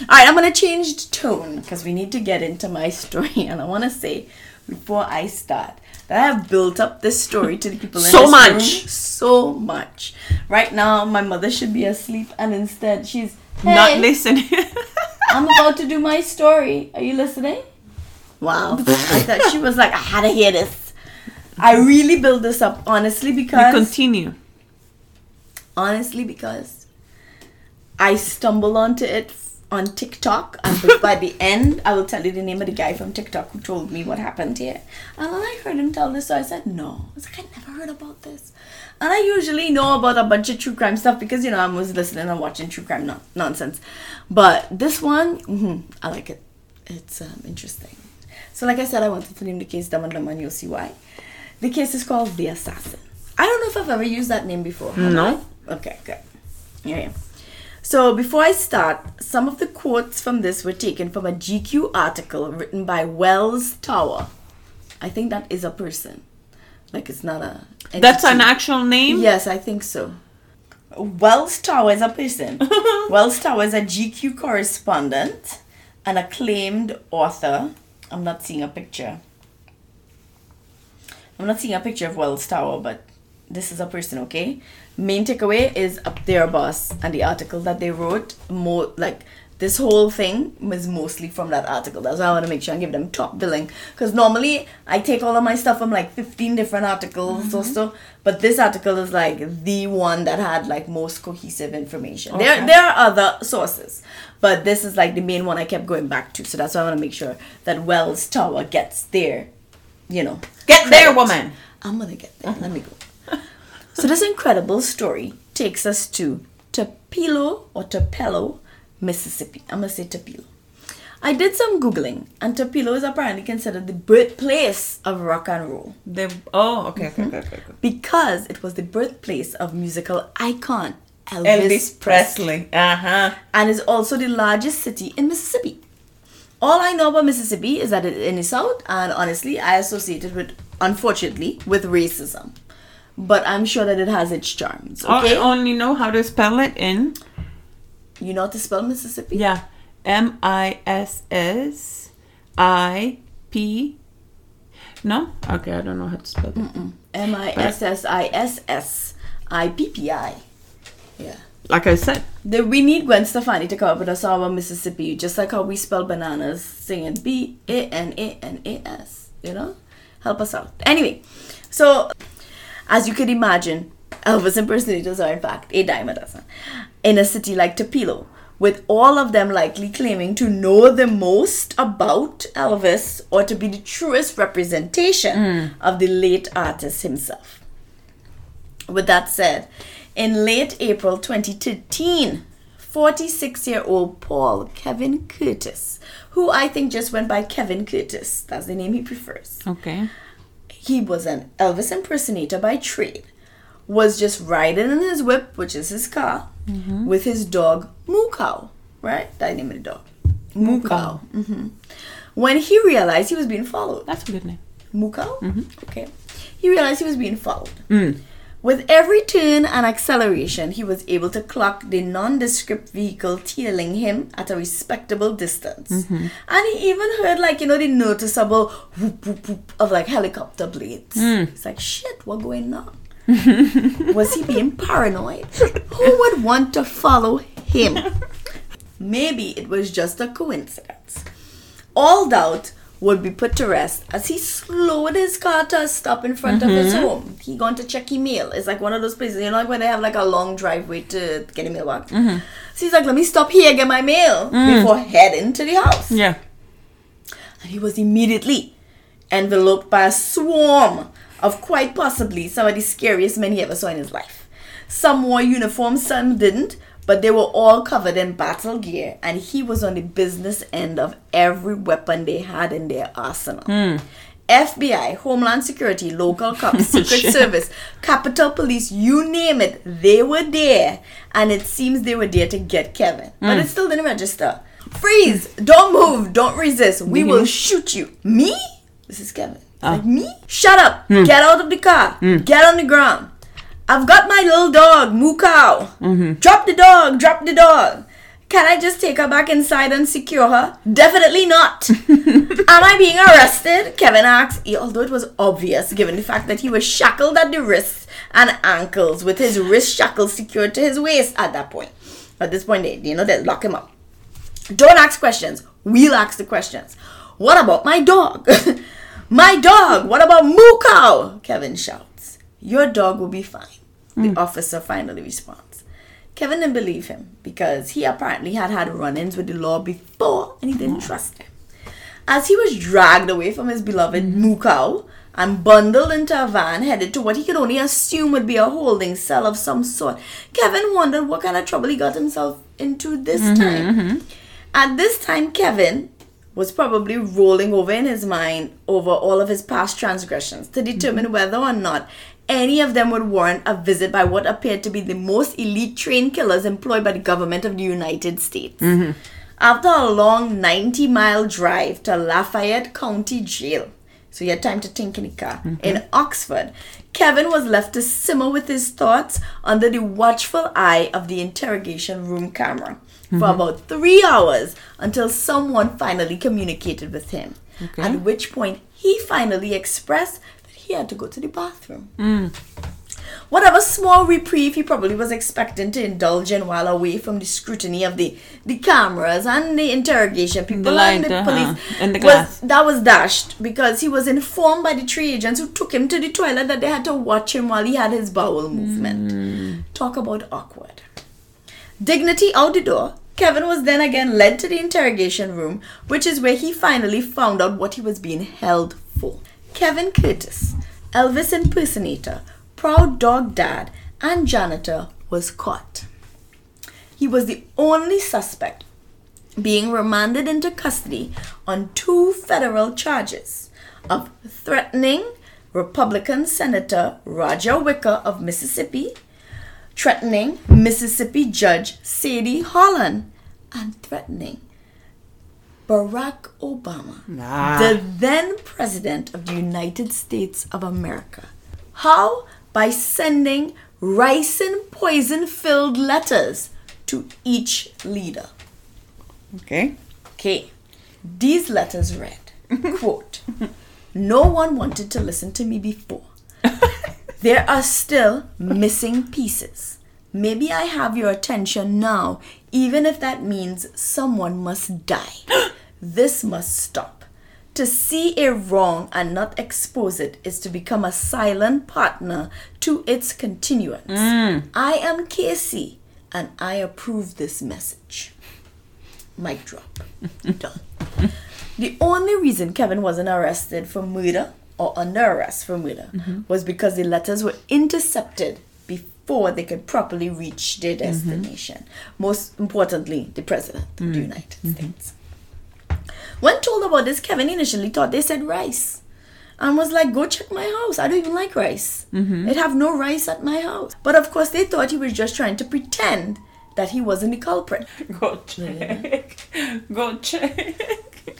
All right, I'm gonna change the tone because we need to get into my story, and I want to say before I start that I have built up this story to the people in So this much. room so much. Right now, my mother should be asleep, and instead she's Not listening. I'm about to do my story. Are you listening? Wow. I thought she was like, I had to hear this. I really built this up honestly you because continue. honestly because I stumbled onto it on TikTok and by the end I will tell you the name of the guy from TikTok who told me what happened here. And I heard him tell this, so I said, no. I was like, I never heard about this. And I usually know about a bunch of true crime stuff because, you know, I was listening and watching true crime no- nonsense. But this one, mhm, I like it. It's um, interesting. So, like I said, I wanted to name the case Dumb and Dumb, and you'll see why. The case is called The Assassin. I don't know if I've ever used that name before. No. I? Okay, good. Here I am. So, before I start, some of the quotes from this were taken from a GQ article written by Wells Tower. I think that is a person. Like, it's not a. That's an actual name? Yes, I think so. Wells Tower is a person. Wells Tower is a GQ correspondent, an acclaimed author. I'm not seeing a picture. I'm not seeing a picture of Wells Tower, but this is a person, okay? Main takeaway is up there, boss, and the article that they wrote. More like this whole thing was mostly from that article. That's why I want to make sure I give them top billing. Because normally I take all of my stuff from like 15 different articles or mm-hmm. so, but this article is like the one that had like most cohesive information. There, Okay. there are other sources, but this is like the main one I kept going back to. So that's why I want to make sure that Wells Tower gets there. You know, Get there, woman. I'm gonna get there. Let me go. So this incredible story takes us to Tupelo or Tupelo, Mississippi. I'm gonna say Tupelo. I did some googling, and Tupelo is apparently considered the birthplace of rock and roll The, oh, okay, Mm-hmm. okay, okay, okay, okay. because it was the birthplace of musical icon Elvis, Elvis Presley. Uh huh. and is also the largest city in Mississippi. All I know about Mississippi is that it's in the south, and honestly, I associate it with, unfortunately, with racism. But I'm sure that it has its charms. Oh, okay, I only know how to spell it in. you know how to spell Mississippi? Yeah. M I S S I P. No? Okay, I don't know how to spell it. M I S S I S S I P P I. Yeah. Like I said. The, we need Gwen Stefani to come up with a song about Mississippi, just like how we spell bananas, singing B A N A N A S. You know, help us out. Anyway, so as you could imagine, Elvis impersonators are in fact a dime a dozen in a city like Tupelo, with all of them likely claiming to know the most about Elvis or to be the truest representation hmm. of the late artist himself. With that said, in late April 2013, 46 year old Paul Kevin Curtis, who I think just went by Kevin Curtis, that's the name he prefers, Okay. He was an Elvis impersonator by trade, was just riding in his whip, which is his car, mm-hmm. with his dog Moo Cow, right? That name of the dog. Moo Cow. hmm When he realized he was being followed, That's a good name. Mukau? Mm-hmm. Okay. he realized he was being followed. Mm. With every turn and acceleration, he was able to clock the nondescript vehicle tailing him at a respectable distance. Mm-hmm. And he even heard, like, you know, the noticeable whoop, whoop, whoop of like helicopter blades. Mm. It's like, shit, what going on? was he being paranoid? Who would want to follow him? Maybe it was just a coincidence. All doubt would be put to rest as he slowed his car to a stop in front of his mm-hmm. home. He going to check email. It's like one of those places, you know, like when they have like a long driveway to get a mailbox. Mm-hmm. So he's like, let me stop here, get my mail mm. before heading to the house. Yeah. And he was immediately enveloped by a swarm of quite possibly some of the scariest men he ever saw in his life. Some wore uniforms, some didn't, but they were all covered in battle gear, and he was on the business end of every weapon they had in their arsenal. FBI, Homeland Security, local cops, Secret Service, Capitol Police, you name it, they were there. And it seems they were there to get Kevin. But it still didn't register. Freeze! Don't move! Don't resist! We will shoot you. Me? This is Kevin. Like, me? Shut up! Get out of the car! Get on the ground! I've got my little dog, Moo Cow. Mm-hmm. Drop the dog! Drop the dog! Can I just take her back inside and secure her? Definitely not. Am I being arrested? Kevin asks, although it was obvious given the fact that he was shackled at the wrists and ankles with his wrist shackles secured to his waist at that point. At this point, they, you know, they lock him up. Don't ask questions. We'll ask the questions. What about my dog? my dog! What about Moo Cow? Kevin shouts. Your dog will be fine. The hmm. officer finally responds. Kevin didn't believe him because he apparently had had run ins with the law before and he didn't hmm. trust him. As he was dragged away from his beloved hmm. Moo Cow and bundled into a van headed to what he could only assume would be a holding cell of some sort, Kevin wondered what kind of trouble he got himself into this mm-hmm, time. Mm-hmm. At this time, Kevin was probably rolling over in his mind over all of his past transgressions to determine mm-hmm. whether or not any of them would warrant a visit by what appeared to be the most elite trained killers employed by the government of the United States. Mm-hmm. After a long 90 mile drive to Lafayette County Jail, so he had time to think in the car, mm-hmm. in Oxford, Kevin was left to simmer with his thoughts under the watchful eye of the interrogation room camera for mm-hmm. about three hours until someone finally communicated with him. At which point he finally expressed he had to go to the bathroom. Whatever small reprieve he probably was expecting to indulge in while away from the scrutiny of the, the cameras and the interrogation people and light, the uh-huh, police and the was, glass. that was dashed because he was informed by the three agents who took him to the toilet that they had to watch him while he had his bowel movement. Talk about awkward. Dignity out the door, Kevin was then again led to the interrogation room, which is where he finally found out what he was being held for. Kevin Curtis, Elvis impersonator, proud dog dad, and janitor, was caught. He was the only suspect being remanded into custody on two federal charges of threatening Republican Senator Roger Wicker of Mississippi, threatening Mississippi Judge Sadie Holland, and threatening Barack Obama, Ah. the then President of the United States of America. How? By sending ricin poison filled letters to each leader. Okay. Okay. These letters read, quote, No one wanted to listen to me before. There are still missing pieces. Maybe I have your attention now, even if that means someone must die. this must stop. To see a wrong and not expose it is to become a silent partner to its continuance. Mm. I am KC, and I approve this message. Mic drop. Done. The only reason Kevin wasn't arrested for murder or under arrest for murder mm-hmm. was because the letters were intercepted before they could properly reach their mm-hmm. destination. Most importantly, the President of the mm-hmm. United mm-hmm. States. When told about this, Kevin initially thought they said rice. And was like, go check my house. I don't even like rice. They'd have no rice at my house. But of course, they thought he was just trying to pretend that he wasn't the culprit. Go check. Go check.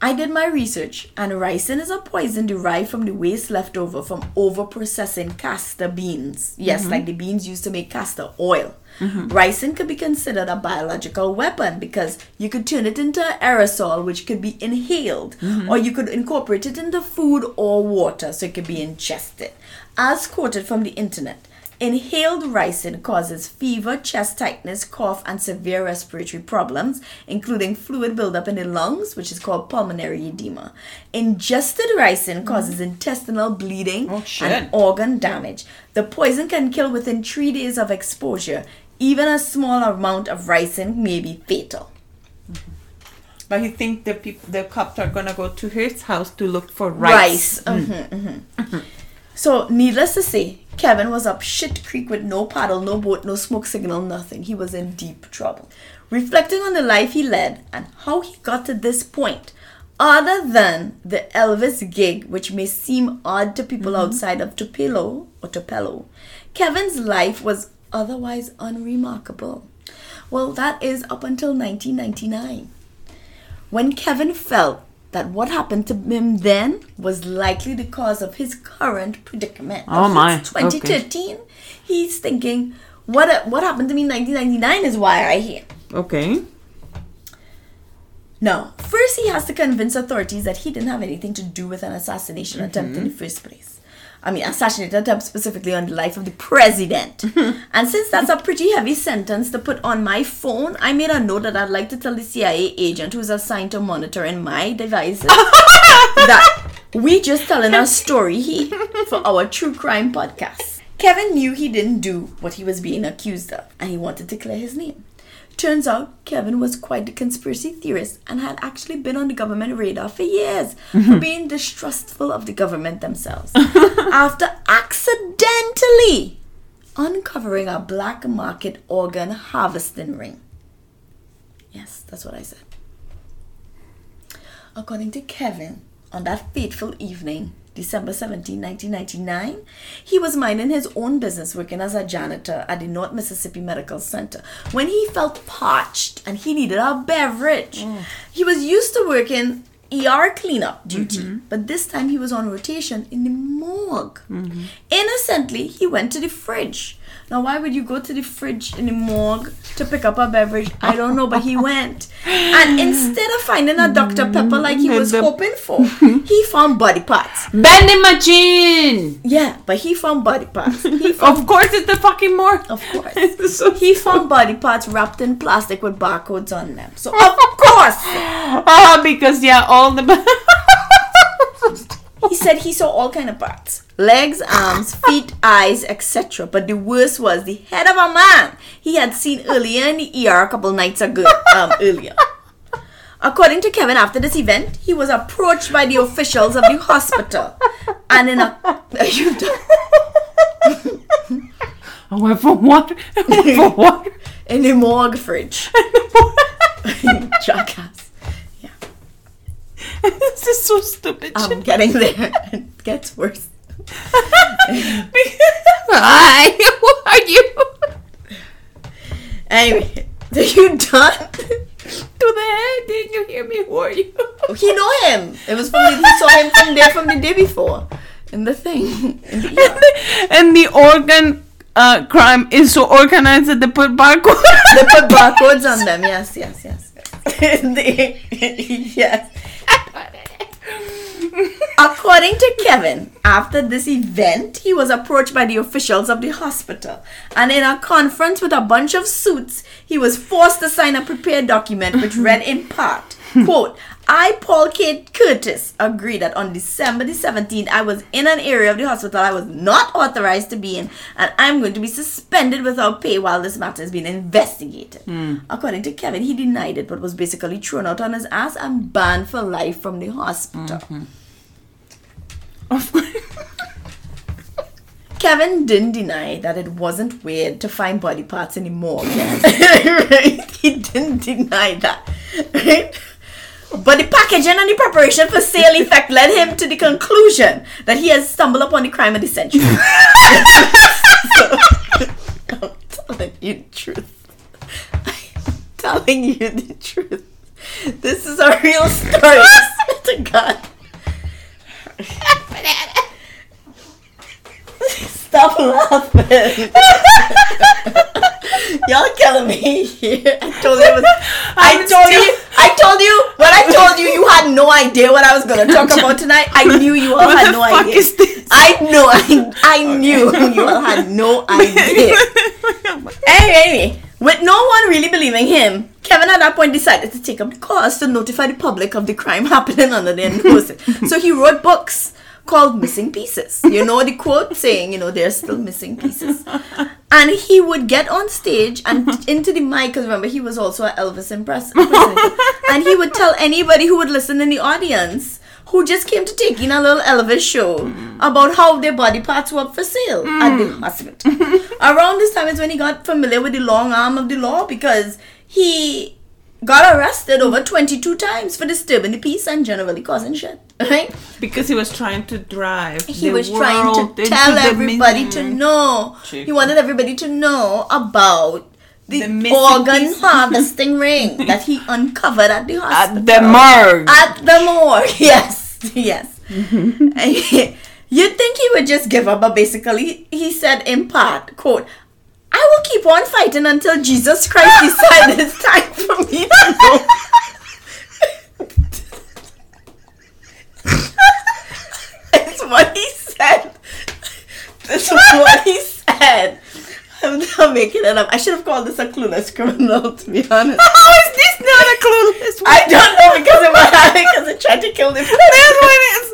I did my research, and ricin is a poison derived from the waste left over from over processing castor beans. Yes, mm-hmm. like the beans used to make castor oil. Mm-hmm. Ricin could be considered a biological weapon because you could turn it into aerosol, which could be inhaled, mm-hmm. or you could incorporate it into food or water so it could be ingested. As quoted from the internet, Inhaled ricin causes fever, chest tightness, cough, and severe respiratory problems, including fluid buildup in the lungs, which is called pulmonary edema. Ingested ricin causes intestinal bleeding Oh, and organ damage. The poison can kill within three days of exposure. Even a small amount of ricin may be fatal. But you think the people, the cops are gonna go to his house to look for rice? rice. Mhm, mhm. So, needless to say, Kevin was up shit creek with no paddle, no boat, no smoke signal, nothing. He was in deep trouble. Reflecting on the life he led and how he got to this point, other than the Elvis gig, which may seem odd to people mm-hmm. outside of Tupelo or Tupelo, Kevin's life was otherwise unremarkable. Well, that is up until 1999 when Kevin felt that what happened to him then was likely the cause of his current predicament. Oh, my. Since 2013, he's thinking, what uh, what happened to me in 1999 is why I here. Okay. Now, first he has to convince authorities that he didn't have anything to do with an assassination attempt in the mm-hmm. first place. I mean, assassination attempt specifically on the life of the president. Mm-hmm. and since that's a pretty heavy sentence to put on my phone, I made a note that I'd like to tell the CIA agent who's assigned to monitoring my devices that we just telling our story here for our true crime podcast. Kevin knew he didn't do what he was being accused of, and he wanted to clear his name. Turns out Kevin was quite the conspiracy theorist and had actually been on the government radar for years for mm-hmm. being distrustful of the government themselves. After accidentally uncovering a black market organ harvesting ring. Yes, that's what I said. According to Kevin, on that fateful evening, December 17, 1999, he was minding his own business working as a janitor at the North Mississippi Medical Center when he felt parched and he needed a beverage. He was used to working ER cleanup duty, but this time he was on rotation in the morgue. Innocently, he went to the fridge. Now, why would you go to the fridge in the morgue to pick up a beverage? I don't know, but he went. And instead of finding a Dr. Pepper like he was hoping for, he found body parts. Vending machine. Yeah, but he found body parts. He found, Of course, it's the fucking more. of course. So- He found body parts wrapped in plastic with barcodes on them. So, of course, Ah, because yeah, all the. He said he saw all kind of parts. Legs arms feet eyes etc but the worst was the head of a man. He had seen earlier in the er a couple nights ago um, earlier. According to kevin after this event he was approached by the officials of the hospital. And in a are you done? I went for water. I went for water. in the morgue fridge. Jackass this is so stupid. i'm getting there it gets worse Hi, who are you? anyway are you done To the head, didn't you hear me? Who are you? He know him. It was from the, he saw him from there from the day before. In the thing. In the ER. and the organ uh, crime is so organized that they put barcode. They put barcodes on them. Yes, yes, yes. They- yes. According to Kevin, after this event, he was approached by the officials of the hospital. And in a conference with a bunch of suits, he was forced to sign a prepared document which read in part, quote, I, Paul K. Curtis, agree that on December the 17th, I was in an area of the hospital I was not authorized to be in, and I'm going to be suspended without pay while this matter is being investigated. Hmm. According to Kevin, he denied it, but was basically thrown out on his ass and banned for life from the hospital. Of mm-hmm. course. Kevin didn't deny that it wasn't weird to find body parts anymore. right? He didn't deny that. Right? But the packaging and the preparation for sale effect led him to the conclusion that he has stumbled upon the crime of the century. I'm telling you the truth. I'm telling you the truth. This is a real story. to God. Stop laughing. Y'all killing me here. I told you. was- I told still- you. I told you when I told you you had no idea what I was gonna talk about tonight. I knew you all had no idea. I know. I I knew you all had no idea. Anyway, anyway, with no one really believing him, Kevin at that point decided to take up the cause to notify the public of the crime happening under their noses. so he wrote books called Missing Pieces. You know the quote saying, you know, there's still missing pieces. And he would get on stage and into the mic, because remember, he was also an Elvis impress- impersonator. and he would tell anybody who would listen in the audience who just came to take in a little Elvis show mm. about how their body parts were up for sale at the mm. hospital. Around this time is when he got familiar with the long arm of the law because he got arrested over 22 times for disturbing the peace and generally causing shit. Right? because he was trying to drive. He the was trying to tell everybody to know. He wanted everybody to know about the, The organ harvesting ring that he uncovered at the hospital. At the morgue. At the morgue, yes, yes. You'd think he would just give up, but basically, he said in part, "quote I will keep on fighting until Jesus Christ decides it's time for me to go." That's what he said. That's what he said. I'm not making it up. I should have called this a clueless criminal, to be honest. How is this not a clueless one? I don't know because it was because it tried to kill the This one is.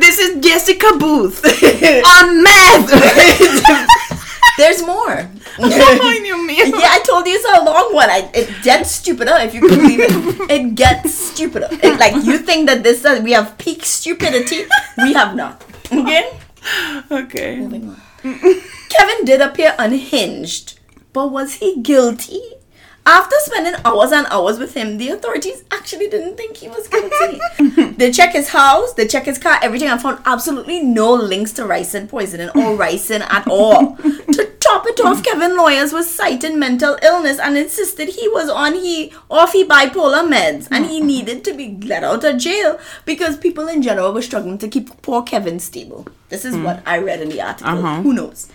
This is Jessica Booth on meth. There's more. Ay, Dios mío. Yeah, I told you it's a long one. I, it gets stupider if you can believe it. It gets stupider. It, like you think that this uh, we have peak stupidity, we have not. Okay. Okay. Moving on. Kevin did appear unhinged, but was he guilty? After spending hours and hours with him, the authorities actually didn't think he was guilty. they checked his house, they checked his car, everything, and found absolutely no links to ricin poisoning or ricin at all. to top it off, Kevin lawyers was citing mental illness and insisted he was on he off he bipolar meds and he needed to be let out of jail because people in general were struggling to keep poor Kevin stable. This is what I read in the article. Uh-huh. Who knows?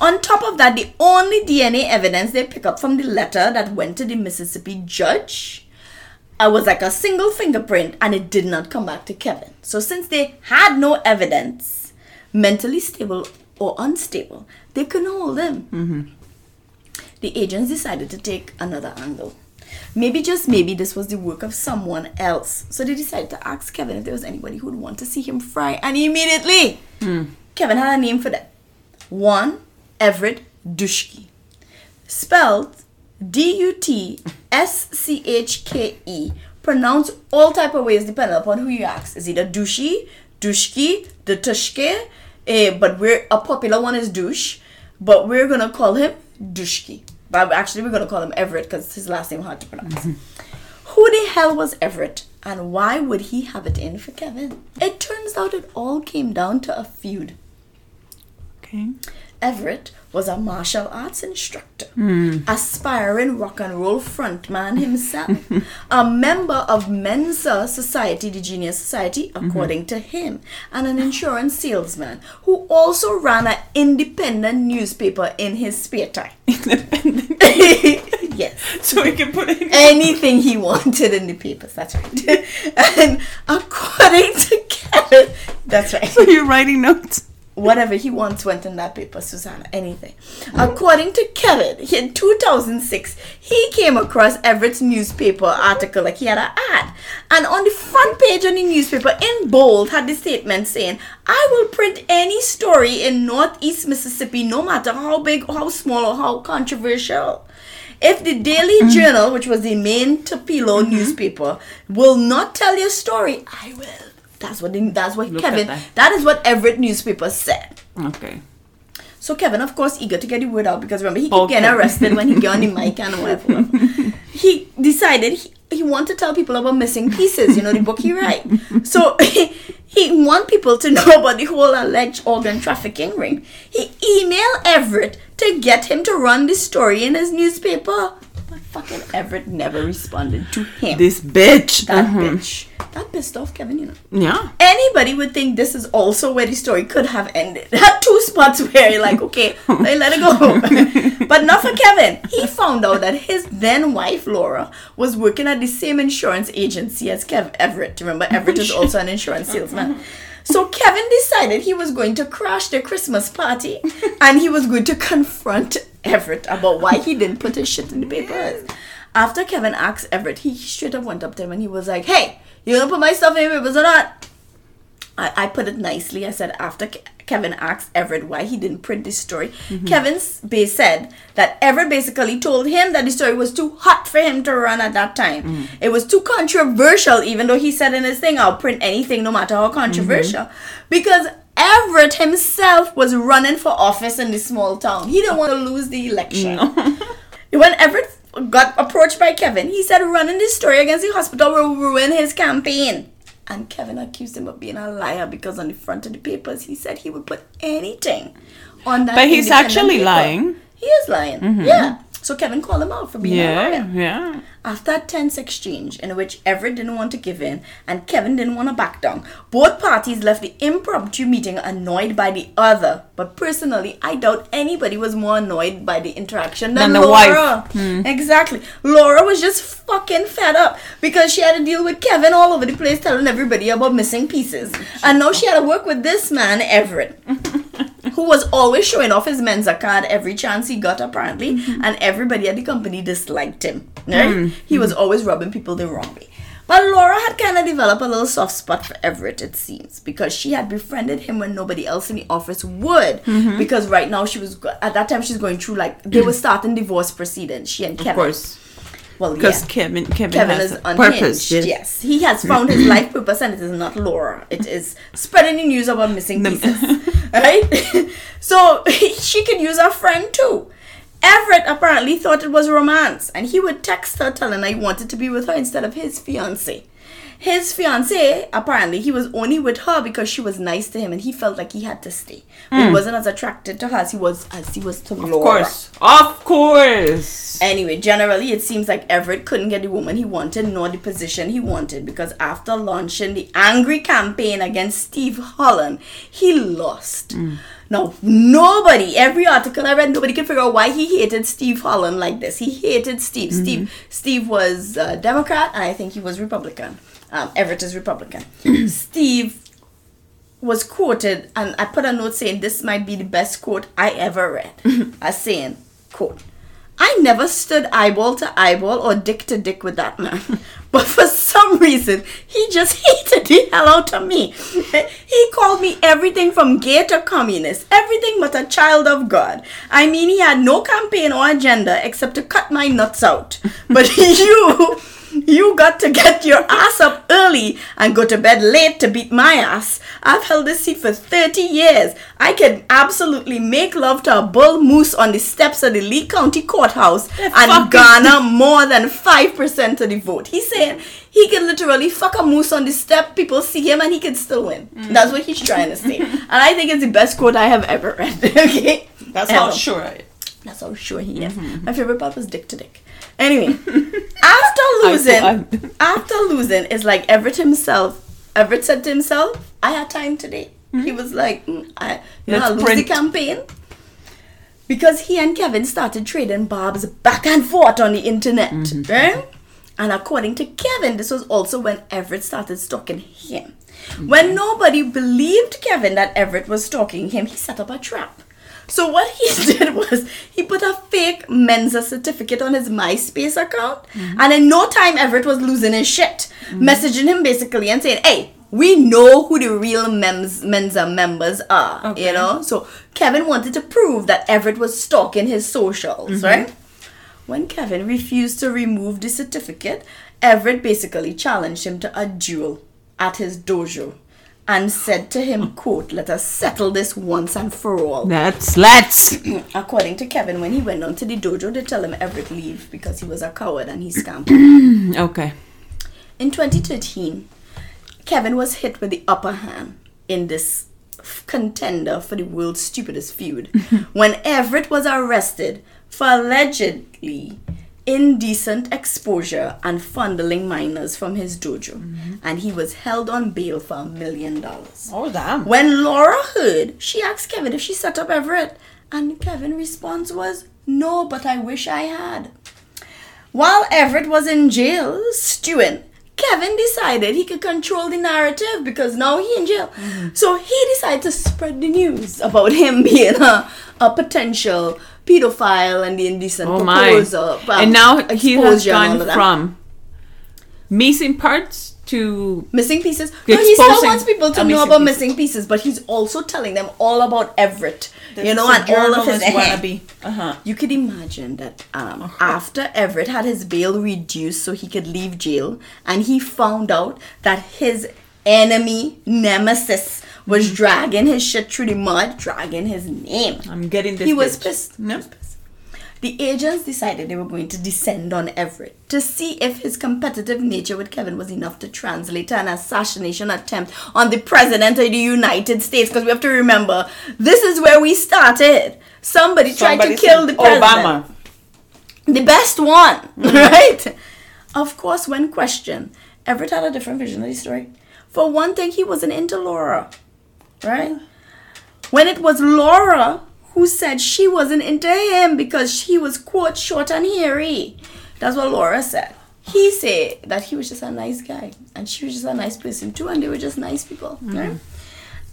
On top of that, the only DNA evidence they pick up from the letter that went to the Mississippi judge uh, was like a single fingerprint and it did not come back to Kevin. So, since they had no evidence, mentally stable or unstable, they couldn't hold him. The agents decided to take another angle. Maybe, just maybe, this was the work of someone else. So they decided to ask Kevin if there was anybody who would want to see him fry. And immediately, Kevin had a name for that. One, Everett Dutschke. Spelled D-U-T-S-C-H-K-E. Pronounced all type of ways depending upon who you ask. It's either Dushi, Dushki, the Tushke, eh, but we're a popular one is Douche, but we're gonna call him Dushki. But actually, we're gonna call him Everett because his last name hard to pronounce. Who the hell was Everett, and why would he have it in for Kevin? It turns out it all came down to a feud. Okay. Everett was a martial arts instructor, hmm. aspiring rock and roll frontman himself, a member of Mensa Society, the Genius Society, mm-hmm. according to him, and an insurance salesman who also ran an independent newspaper in his spare time. Independent. yes so he could put anything he wanted in the papers. That's right. and according to Kevin, that's right. So you're writing notes. Whatever he wants went in that paper, Susanna. Anything. According to Kevin, in 2006, he came across Everett's newspaper article, like he had an ad. And on the front page of the newspaper, in bold, had the statement saying, I will print any story in Northeast Mississippi, no matter how big, how small, or how controversial. If the Daily mm-hmm. Journal, which was the main Tupelo mm-hmm. newspaper, will not tell your story, I will. That's what the, that's what Look Kevin. that. that is what Everett newspaper said. Okay. So Kevin, of course, eager to get the word out because remember he keep Okay. getting arrested when he got on the mic and whatever. whatever. he decided he, he wanted to tell people about missing pieces. You know the book he write. So he, he want people to know about the whole alleged organ trafficking ring. He emailed Everett to get him to run the story in his newspaper. But fucking Everett never responded to him. This bitch. that Mhm. bitch. That pissed off Kevin, you know. Yeah. Anybody would think this is also where the story could have ended. Had two spots where you're like, okay, let let it go. but not for Kevin. He found out that his then wife, Laura, was working at the same insurance agency as Kev Everett. Remember, Everett is also an insurance salesman. So Kevin decided he was going to crash the Christmas party and he was going to confront Everett about why he didn't put his shit in the papers. After Kevin asked Everett, he straight up went up to him and he was like, Hey, you gonna put my stuff in the papers or not? I, I put it nicely. I said after Kevin asked Everett why he didn't print this story, mm-hmm. Kevin s- ba- said that Everett basically told him that the story was too hot for him to run at that time. Mm. It was too controversial, even though he said in his thing, "I'll print anything, no matter how controversial," mm-hmm. because Everett himself was running for office in this small town. He didn't want to lose the election. When Everett got approached by Kevin, he said running this story against the hospital will ruin his campaign. And Kevin accused him of being a liar because on the front of the papers he said he would put anything on that. But he's actually paper. lying. He is lying. Mm-hmm. Yeah. So Kevin called him out for being a Yeah. liar. Yeah. After a tense exchange in which Everett didn't want to give in and Kevin didn't want to back down, both parties left the impromptu meeting annoyed by the other. But personally, I doubt anybody was more annoyed by the interaction than, Than the Laura. wife. Hmm. Exactly. Laura was just fucking fed up because she had to deal with Kevin all over the place telling everybody about missing pieces. And now she had to work with this man, Everett who was always showing off his Mensa card every chance he got, apparently, mm-hmm. and everybody at the company disliked him. Right? Mm-hmm. He was always rubbing people the wrong way. But Laura had kind of developed a little soft spot for Everett, it seems, because she had befriended him when nobody else in the office would. Mm-hmm. Because right now she was at that time she's going through like they mm. were starting divorce proceedings. She and Kevin. Of course. Well, Because yeah. Kevin, Kevin, Kevin is unhinged. purpose. Yes. he has found his life purpose, and it is not Laura. It is spreading the news about missing pieces, right? so she could use her friend too. Everett apparently thought it was romance, and he would text her telling her he wanted to be with her instead of his fiance. His fiance, apparently, he was only with her because she was nice to him, and he felt like he had to stay. But He hmm. wasn't as attracted to her as he was as he was to Hmm. Of Laura. course. Of course. Anyway, generally, it seems like Everett couldn't get the woman he wanted nor the position he wanted because after launching the angry campaign against Steve Holland, he lost. Hmm. Now, nobody, every article I read, nobody could figure out why he hated Steve Holland like this. He hated Steve. Mm-hmm. Steve Steve was a Democrat, and I think he was Republican. Um, Everett is Republican. Steve was quoted, and I put a note saying this might be the best quote I ever read. as saying, quote, I never stood eyeball to eyeball or dick to dick with that man. But for some reason, he just hated the hell out of me. He called me everything from gay to communist, everything but a child of God. I mean, he had no campaign or agenda except to cut my nuts out. But you, you got to get your ass up early and go to bed late to beat my ass. I've held this seat for 30 years. I can absolutely make love to a bull moose on the steps of the Lee County Courthouse and garner more than 5% of the vote. He's saying he can literally fuck a moose on the step, people see him, and he can still win. That's what he's trying to say. and I think it's the best quote I have ever read. okay? That's Ever. how sure I That's how sure he is. My favorite part was dick to dick. Anyway, after losing, after losing, it's like Everett himself. Everett said to himself, "I had time today." He was like, mm, "I, you know, lose print. the campaign." Because he and Kevin started trading barbs back and forth on the internet, right? And according to Kevin, this was also when Everett started stalking him. When nobody believed Kevin that Everett was stalking him, he set up a trap. So what he did was he put a fake Mensa certificate on his MySpace account, mm-hmm. and in no time Everett was losing his shit, messaging him basically and saying, "Hey, we know who the real Mems, Mensa members are." You know, so Kevin wanted to prove that Everett was stalking his socials, mm-hmm. right? When Kevin refused to remove the certificate, Everett basically challenged him to a duel at his dojo and said to him, quote, let us settle this once and for all. Let's let's. According to Kevin, when he went down to the dojo, they tell him Everett leave because he was a coward and he scampered. Okay. In 2013, Kevin was hit with the upper hand in this f- contender for the world's stupidest feud when Everett was arrested for allegedly indecent exposure and fondling minors from his dojo, mm-hmm. and he was held on bail for a million dollars. Oh damn. When Laura heard, she asked Kevin if she set up Everett, and Kevin's response was, No, but I wish I had. While Everett was in jail stewing, Kevin decided he could control the narrative because now he in jail. Mm-hmm. So he decided to spread the news about him being a, a potential pedophile and the indecent Oh my. proposal. um, and now he has exposure and all gone from missing parts to Missing pieces. No, he still wants people to know about pieces. missing pieces, but he's also telling them all about Everett. This you know, is and all of his journalist wannabe. Uh-huh. You could imagine that um, after Everett had his bail reduced so he could leave jail, and he found out that his enemy, nemesis, was Mm-hmm. dragging his shit through the mud, dragging his name. I'm getting this. He was bitch. pissed. Yep. The agents decided they were going to descend on Everett to see if his competitive nature with Kevin was enough to translate to an assassination attempt on the President of the United States. Because we have to remember, this is where we started. Somebody, tried to kill the President. Obama. The best one, right? Of course, when questioned, Everett had a different vision of the story. For one thing, he wasn't into Laura, right? When it was Laura who said she wasn't into him because she was, quote, short and hairy. That's what Laura said. He said that he was just a nice guy and she was just a nice person too, and they were just nice people, mm-hmm. right?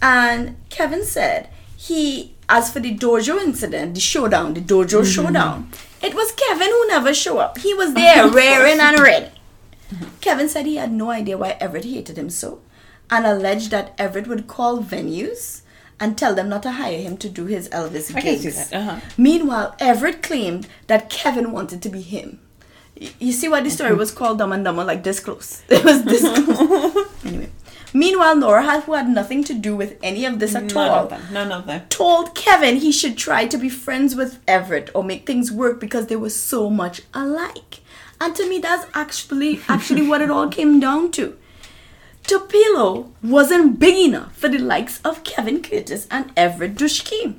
And Kevin said he, as for the dojo incident, the showdown, the dojo mm-hmm. showdown, it was Kevin who never showed up. He was there, raring and ready. Mm-hmm. Kevin said he had no idea why Everett hated him so, and alleged that Everett would call venues and tell them not to hire him to do his Elvis I can gigs. see that. Uh-huh. Meanwhile, Everett claimed that Kevin wanted to be him. Y- You see why the story was called Dumb and Dumber, like this close. It was this close. anyway. Meanwhile, Nora, had, who had nothing to do with any of this at None all, of them. None of them. told Kevin he should try to be friends with Everett or make things work because they were so much alike. And to me, that's actually actually what it all came down to. Tupelo wasn't big enough for the likes of Kevin Curtis and Everett Dutschke.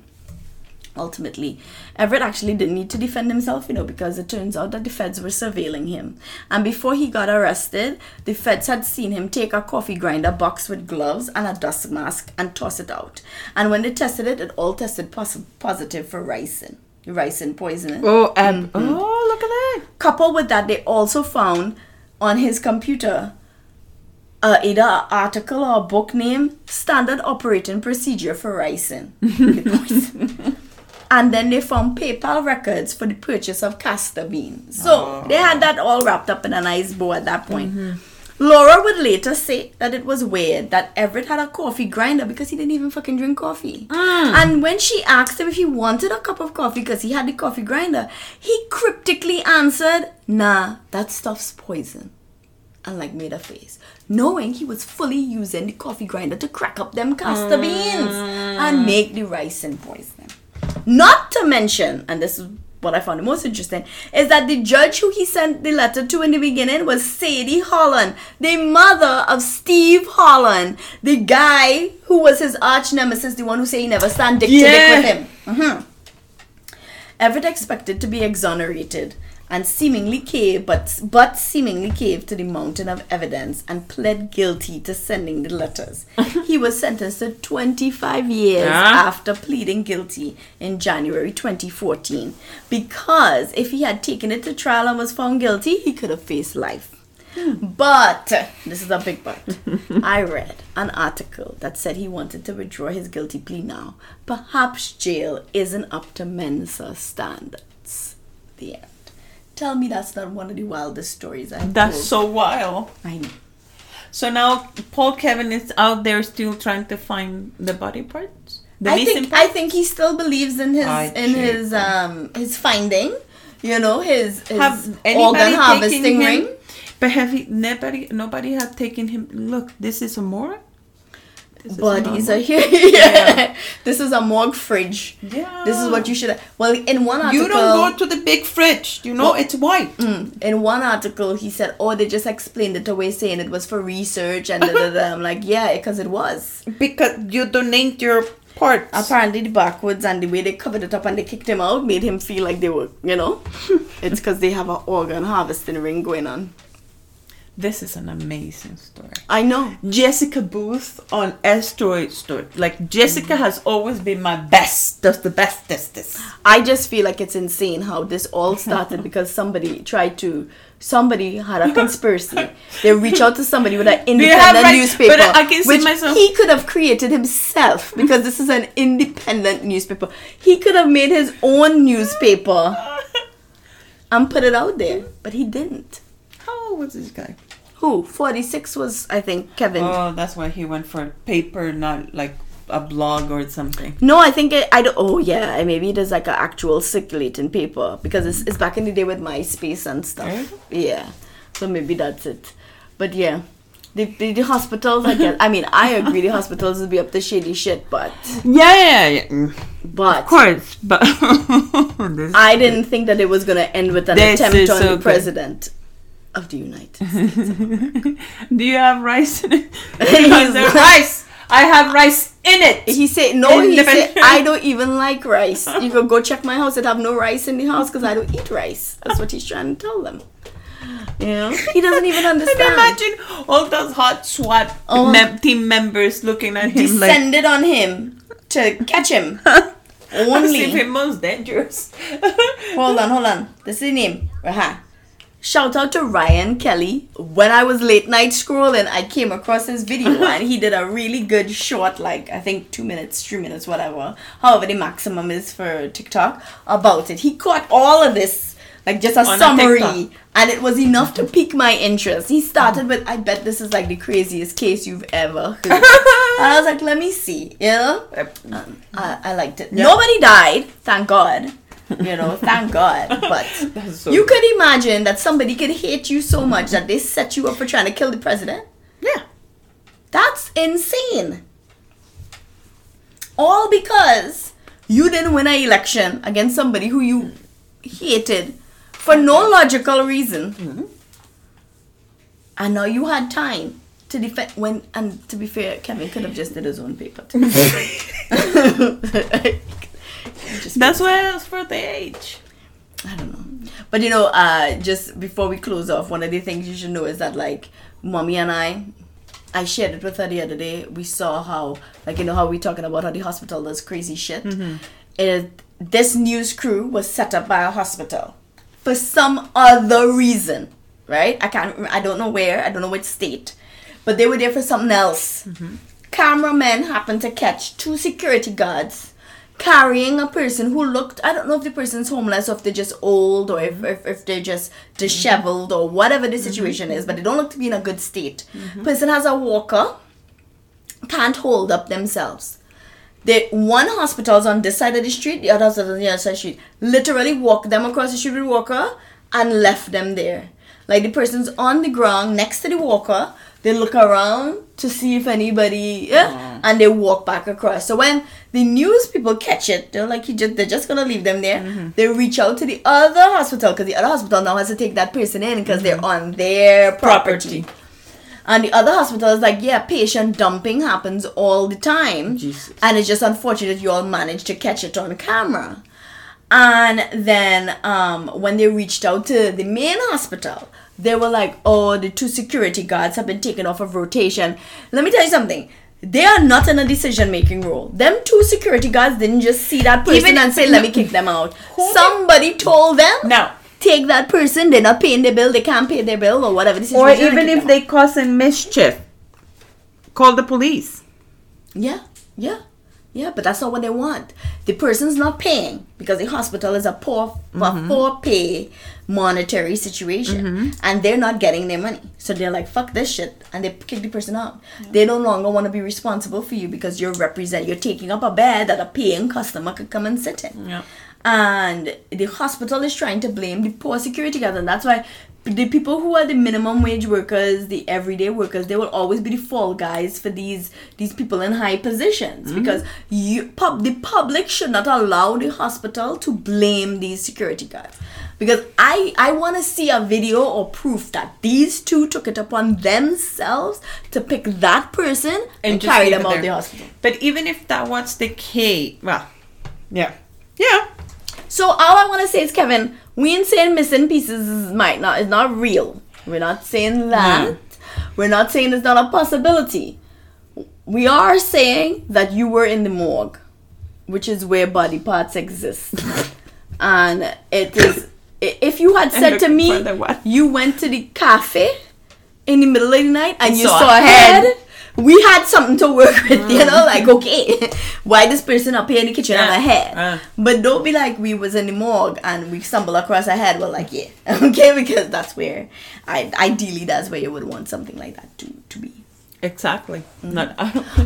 Ultimately, Everett actually didn't need to defend himself, you know, because it turns out that the feds were surveilling him. And before he got arrested, the feds had seen him take a coffee grinder box with gloves and a dust mask and toss it out. And when they tested it, it all tested pos- positive for ricin, ricin poisoning. Oh, um, oh, look at that. Coupled with that, they also found on his computer uh, either an article or a book name, Standard Operating Procedure for Ricin. and then they found PayPal records for the purchase of castor beans. So they had that all wrapped up in a nice bow at that point. Laura would later say that it was weird that Everett had a coffee grinder because he didn't even fucking drink coffee. And when she asked him if he wanted a cup of coffee because he had the coffee grinder, he cryptically answered, Nah, that stuff's poison. And like made a face, knowing he was fully using the coffee grinder to crack up them castor beans and make the ricin poison. Not to mention, and this is what I found the most interesting, is that the judge who he sent the letter to in the beginning was Sadie Holland, the mother of Steve Holland, the guy who was his arch nemesis, the one who said he never stand dick to dick with him. Mhm. Everett expected to be exonerated and seemingly caved, but but seemingly caved to the mountain of evidence and pled guilty to sending the letters. he was sentenced to 25 years Ah. after pleading guilty in January 2014 because if he had taken it to trial and was found guilty, he could have faced life. But this is a big but. I read an article that said he wanted to withdraw his guilty plea now. Perhaps jail isn't up to Mensa standards. The end. Tell me that's not one of the wildest stories I've That's told. so wild. I know. So now Paul Kevin is out there still trying to find the body parts. The I think parts? I think he still believes in his I in his um his finding. You know his, his have organ anybody taken harvesting him? ring. But have he nobody nobody had taken him look, this is a morgue? This is But not he's morgue. yeah. This is a morgue fridge. Yeah. This is what you should. Well, in one article, You don't go to the big fridge. You know, Well- it's white. Mm. in one article he said, "Oh, they just explained it away, saying it was for research." And da, da, da. I'm like, "Yeah, because it was." Because you donate your Parts. apparently the backwards and the way they covered it up and they kicked him out made him feel like they were, you know, it's because they have an organ harvesting ring going on. This is an amazing story. I know. Jessica Booth on Asteroid Story. Like Jessica mm-hmm. has always been my best. does the best. This this. I just feel like it's insane how this all started because somebody tried to. Somebody had a conspiracy. they reach out to somebody with an independent right- newspaper, but I can see which myself- he could have created himself because this is an independent newspaper. He could have made his own newspaper and put it out there, but he didn't. How old was this guy? Who? Forty six was I think Kevin. Oh, that's why he went for paper, not like a blog or something. No, I think it, I don't. Oh yeah, maybe it is like an actual circulating paper because it's, it's back in the day with MySpace and stuff. Yeah, so maybe that's it. But yeah, the the, the hospitals. I guess. I mean, I agree. The hospitals would be up to shady shit, but Yeah, yeah, yeah. But Of course, but I didn't think that it was gonna end with an attempt on so the good. Of the United States. Do you have rice in There's rice. I have rice in it. He said, "No." He said, "I don't even like rice. You could go check my house. It have no rice in the house because I don't eat rice." That's what he's trying to tell them. You know, he doesn't even understand. And understand. imagine all those hot SWAT Oh. mem- team members looking at him like, Descended on him to catch him. Only. most dangerous. Hold on, hold on. This is the name. Aha. Shout out to Ryan Kelly. When I was late night scrolling, I came across his video and he did a really good short, like I think two minutes, three minutes, whatever. However, the maximum is for TikTok about it. He caught all of this, like just a On summary, TikTok. and it was enough to pique my interest. He started with, "I bet this is like the craziest case you've ever heard," and I was like, "Let me see," you know. Um, I, I liked it. Nobody died, thank God. You know, thank God. But so you could imagine that somebody could hate you so much that they set you up for trying to kill the president. yeah. That's insane. All because you didn't win an election against somebody who you hated for no logical reason. Mm-hmm. And now you had time to defend when and to be fair, Kevin could have just did his own paper. That's why I was for the age. I don't know. But you know, uh, just before we close off, one of the things you should know is that like mommy and I, I shared it with her the other day. We saw how like you know how we talking about how the hospital does crazy shit. It, this news crew was set up by a hospital for some other reason, right? I can't. I don't know where. I don't know which state, but they were there for something else. Cameramen happened to catch two security guards carrying a person who looked I don't know if the person's homeless or if they're just old or if, if, if they're just disheveled or whatever the mm-hmm. situation is, but they don't look to be in a good state. Mm-hmm. Person has a walker, can't hold up themselves. The one hospital's on this side of the street, the other hospital's on the other side of the street. Literally walked them across the street with walker and left them there. Like the person's on the ground next to the walker. They look around to see if anybody, yeah, oh. and they walk back across. So when the news people catch it, they're like, just, they're just gonna leave them there. Mm-hmm. They reach out to the other hospital because the other hospital now has to take that person in because they're mm-hmm. on their property. Property. And the other hospital is like, yeah, patient dumping happens all the time. Jesus. And it's just unfortunate you all managed to catch it on camera. And then um, when they reached out to the main hospital, they were like, oh, the two security guards have been taken off of rotation. Let me tell you something. They are not in a decision making role. Them two security guards didn't just see that person Even- and say, let me kick them out. Somebody told them, No take that person. They're not paying their bill. They can't pay their bill or whatever the or even if they causing mischief, call the police. Yeah, yeah, yeah, but that's not what they want. The person's not paying because the hospital is a poor, a mm-hmm. poor pay monetary situation, mm-hmm. and they're not getting their money. So they're like, "Fuck this shit," and they kick the person out. They no longer want to be responsible for you because you're represent, you're taking up a bed that a paying customer could come and sit in. Yeah. And the hospital is trying to blame the poor security guard, and that's why the people who are the minimum wage workers, the everyday workers, they will always be the fall guys for these these people in high positions mm-hmm. because you pub the public should not allow the hospital to blame these security guards. because I I want to see a video or proof that these two took it upon themselves to pick that person and, just carry them out there. the hospital. But even if that was the case, well, yeah, yeah. So all I want to say is, Kevin, we ain't saying missing pieces is might not is not real. We're not saying hmm. that. We're not saying it's not a possibility. We are saying that you were in the morgue, which is where body parts exist, and it is. If you had said to me, for the what? you went to the cafe in the middle of the night and you Saw saw, a a head. head, we had something to work with, you know, like okay, why this person up here in the kitchen have a Yeah. head? Uh. But don't be like we was in the morgue and we stumble across a head. Well, like yeah, okay, because that's where, I ideally that's where you would want something like that to to be. Exactly. Mm-hmm. Not.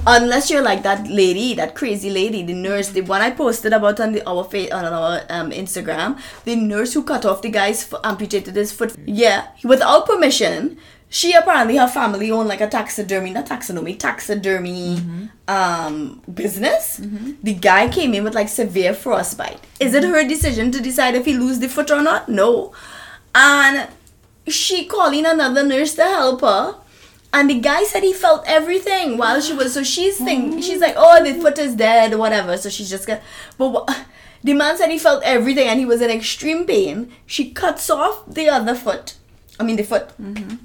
Unless you're like that lady, that crazy lady, the nurse, the one I posted about on the our fa- on our um, Instagram, the nurse who cut off the guy's amputated his foot. Yeah, without permission. She apparently her family owned like a taxidermy, not taxidermy, taxidermy um business. Mm-hmm. The guy came in with like severe frostbite. Is it her decision to decide if he lose the foot or not? No. And she calling another nurse to help her. And the guy said he felt everything while she was. So she's think she's like, oh, the foot is dead, whatever. So she's just gonna. But wha- the man said he felt everything and he was in extreme pain. She cuts off the other foot. I mean the foot. Mm-hmm.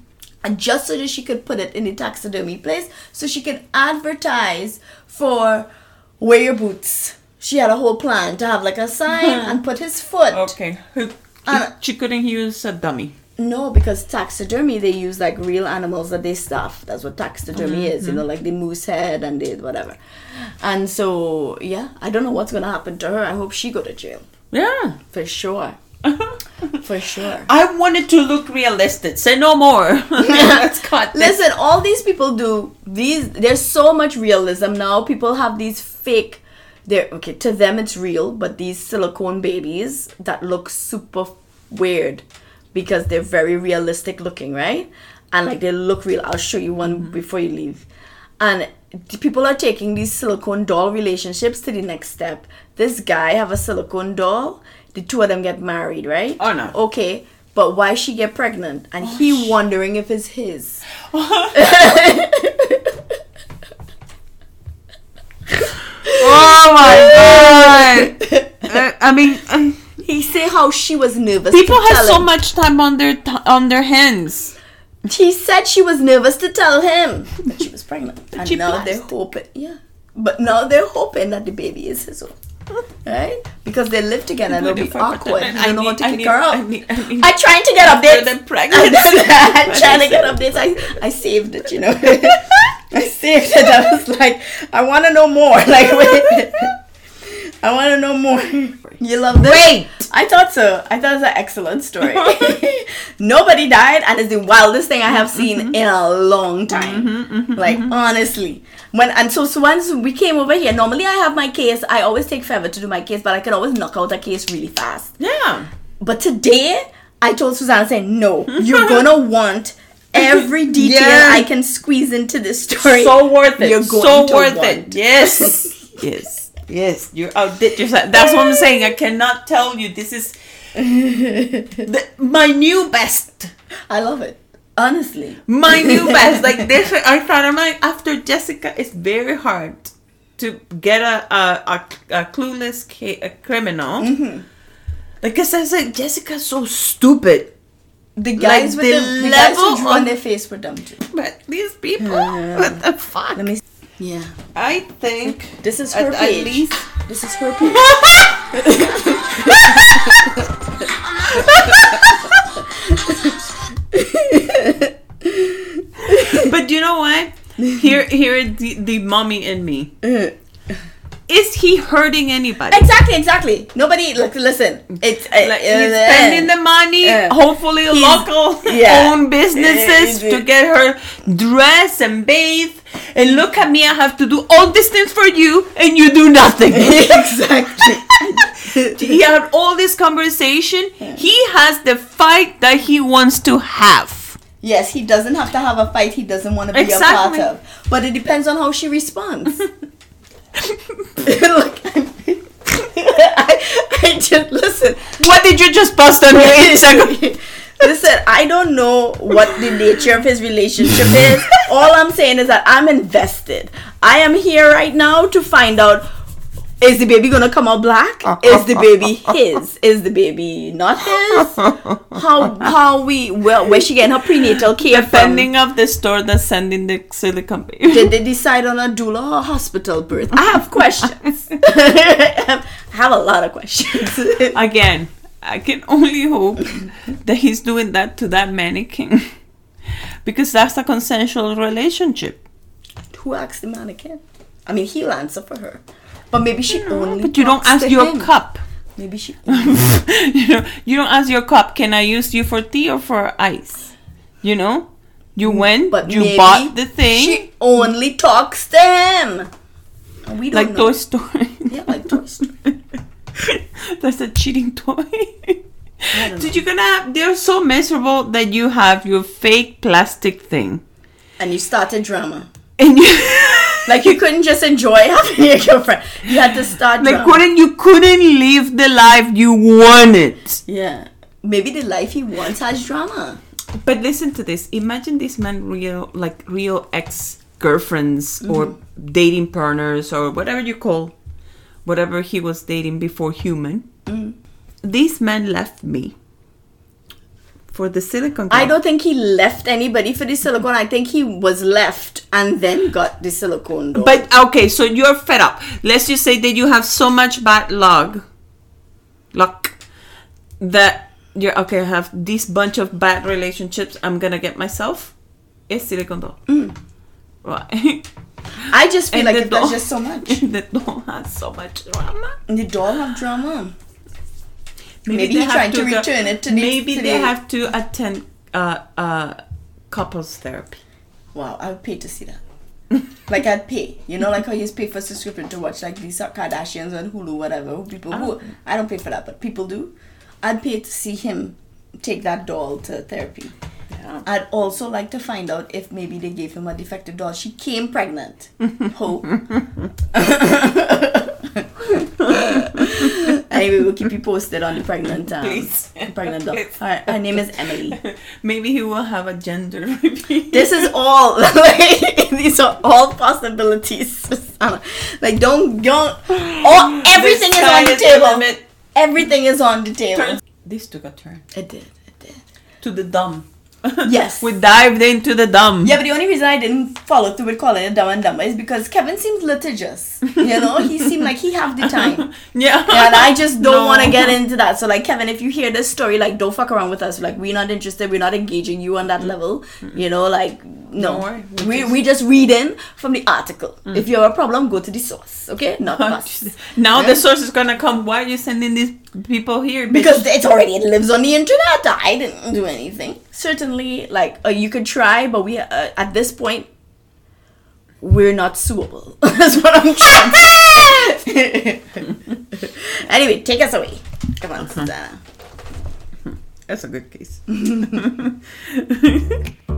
And just so that she could put it in the taxidermy place, so she could advertise for wear your boots. She had a whole plan to have like a sign and put his foot. okay. Uh, she couldn't use a dummy. No, because taxidermy they use like real animals that they stuff. That's what taxidermy is, you know, like the moose head and the whatever. And so yeah, I don't know what's gonna happen to her. I hope she go to jail Yeah. for sure, for sure. I wanted to look realistic. Say no more. Let's cut this. Listen, all these people do these. There's so much realism now. People have these fake. They're okay to them. It's real, but these silicone babies that look super weird because they're very realistic looking, right? And like they look real. I'll show you one mm-hmm. before you leave. And people are taking these silicone doll relationships to the next step. This guy have a silicone doll. The two of them get married, right? Oh, no. Okay, but why she get pregnant? And he wondering if it's his. Oh my god! Uh, I mean, um, He say how she was nervous. people have so him. much time on their t- on their hands. He said she was nervous to tell him that she was pregnant, and she now they're hoping. Yeah, but now they're hoping that the baby is his own, right? Because they live together and it'll be awkward. You don't know how to kick her out. I need, I need, I'm trying to get updates. pregnancy. I'm trying to get updates. I, I saved it, you know. I saved it. I was like, I want to know more. Like, wait. I want to know more. You love this? Wait. I thought so. I thought it was an excellent story. Nobody died, and it's the wildest thing I have mm-hmm, seen mm-hmm. in a long mm-hmm, time. like honestly, when and so so once we came over here, normally I have my case. I always take forever to do my case, but I can always knock out a case really fast. Yeah. But today, I told Susanna, saying, "No, you're gonna want every detail. I can squeeze into this story. So worth it. You're going so worth want. it. Yes. yes. Yes. You outdid yourself. That's what I'm saying. I cannot tell you. This is the, my new best. I love it, honestly. My new best. Like this, I thought I'm like after Jessica, it's very hard to get a a, a, a clueless ca- a criminal. Mm-hmm. Like I said, Jessica's so stupid. The guys Like with the the, the guys who level drew on their face were dumb too. But these people, what the fuck? Let me. Yeah, I think this is her at, page. at least This is her page. but do you know what? Here, here, the, the mommy in me. Uh, Is he hurting anybody? exactly, exactly. Nobody like listen. It's uh, Like uh, he's spending the money, uh, hopefully local yeah. own businesses Uh, to get her dress and bathe. And look at me, I have to do all these things for you, and you do nothing. exactly. he had all this conversation. He has the fight that he wants to have. Yes, he doesn't have to have a fight he doesn't want to be Exactly. a part of. But it depends on how she responds. Look, I'm- I, I just listen. What did you just post on your Instagram? Listen, I don't know what the nature of his relationship is. All I'm saying is that I'm invested. I am here right now to find out is the baby gonna come out black? Is the baby his? Is the baby not his? How how we well where she getting her prenatal care from? Depending of the store that's sending the silicone baby. Did they decide on a doula or hospital birth? I have questions. I have a lot of questions. Again, I can only hope that he's doing that to that mannequin. Because that's a consensual relationship. Who asked the mannequin? I mean, he'll answer for her. But maybe she only. But you don't ask your him. cup. Maybe she. you know, you don't ask your cup, can I use you for tea or for ice? You know? You went, Mm, But you maybe bought the thing. She only talks to him. We don't like know. Toy Story. Yeah, like Toy Story. That's a cheating toy. Did you gonna have? They're so miserable that you have your fake plastic thing, And you started drama. And you Like you couldn't just enjoy having a girlfriend. You had to start like drama. couldn't you couldn't live the life you wanted. Yeah. Maybe the life he wants has drama. But listen to this. Imagine this man real like real ex girlfriends mm-hmm. or dating partners or whatever you call whatever he was dating before human. Mm. This man left me for the silicon. I don't think he left anybody for the silicone. I think he was left and then got the silicone doll. But okay, so you're fed up. Let's just say that you have so much bad luck, luck, that you're okay. I have this bunch of bad relationships. I'm gonna get myself a silicon doll. Mm. Right. I just feel And like the if doll- just so much. the doll has so much drama. The doll have drama. Maybe they he have trying to go- return it to Maybe to they have to attend uh, uh, couples therapy. Wow, I would pay to see that. like I'd pay, you know, like how you pay for subscription to watch like these Kardashians on Hulu, whatever. People who I don't pay for that, but people do. I'd pay to see him take that doll to therapy. Yeah. I'd also like to find out if maybe they gave him a defective doll. She came pregnant. Hope. anyway, we'll keep you posted on the pregnant um, Please. pregnant. All right, her name is Emily. Maybe he will have a gender reveal. This is all like these are all possibilities. Susanna. Like don't don't all everything is on the table. limit. Everything is on the table. This took a turn It did. It did. to the dumb. Yes. we dived into the dumb. Yeah, but the only reason I didn't follow through with calling it Dumb and Dumber is because Kevin seems litigious. You know, he seemed like he have the time. Yeah. And I just don't No. want to get into that. So, like, Kevin, if you hear this story, like, don't fuck around with us. Like, we're not interested. We're not engaging you on that mm. level. You know, like, no. Don't worry. We We, just- we just read in from the article. Mm. If you have a problem, go to the source. Okay? Not us. now the source is gonna come. Why are you sending these people here? bitch? Because it's already, it lives on the internet. I didn't do anything. Certainly, like, uh, you could try, but we, uh, at this point, we're not suable. That's what I'm trying anyway, take us away. Come on, Susanna. That's a good case.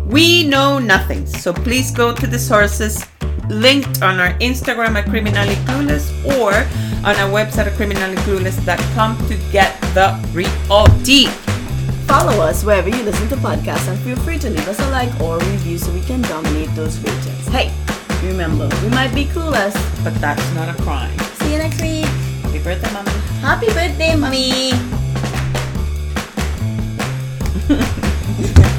we know nothing, so please go to the sources linked on our Instagram at Criminally Clueless or on our website at criminallyclueless.com to get the real tea. Follow us wherever you listen to podcasts and feel free to leave us a like or review so we can dominate those ratings. Hey, remember, we might be clueless. But that's not a crime. See you next week. Happy birthday, mommy. Happy birthday, mommy.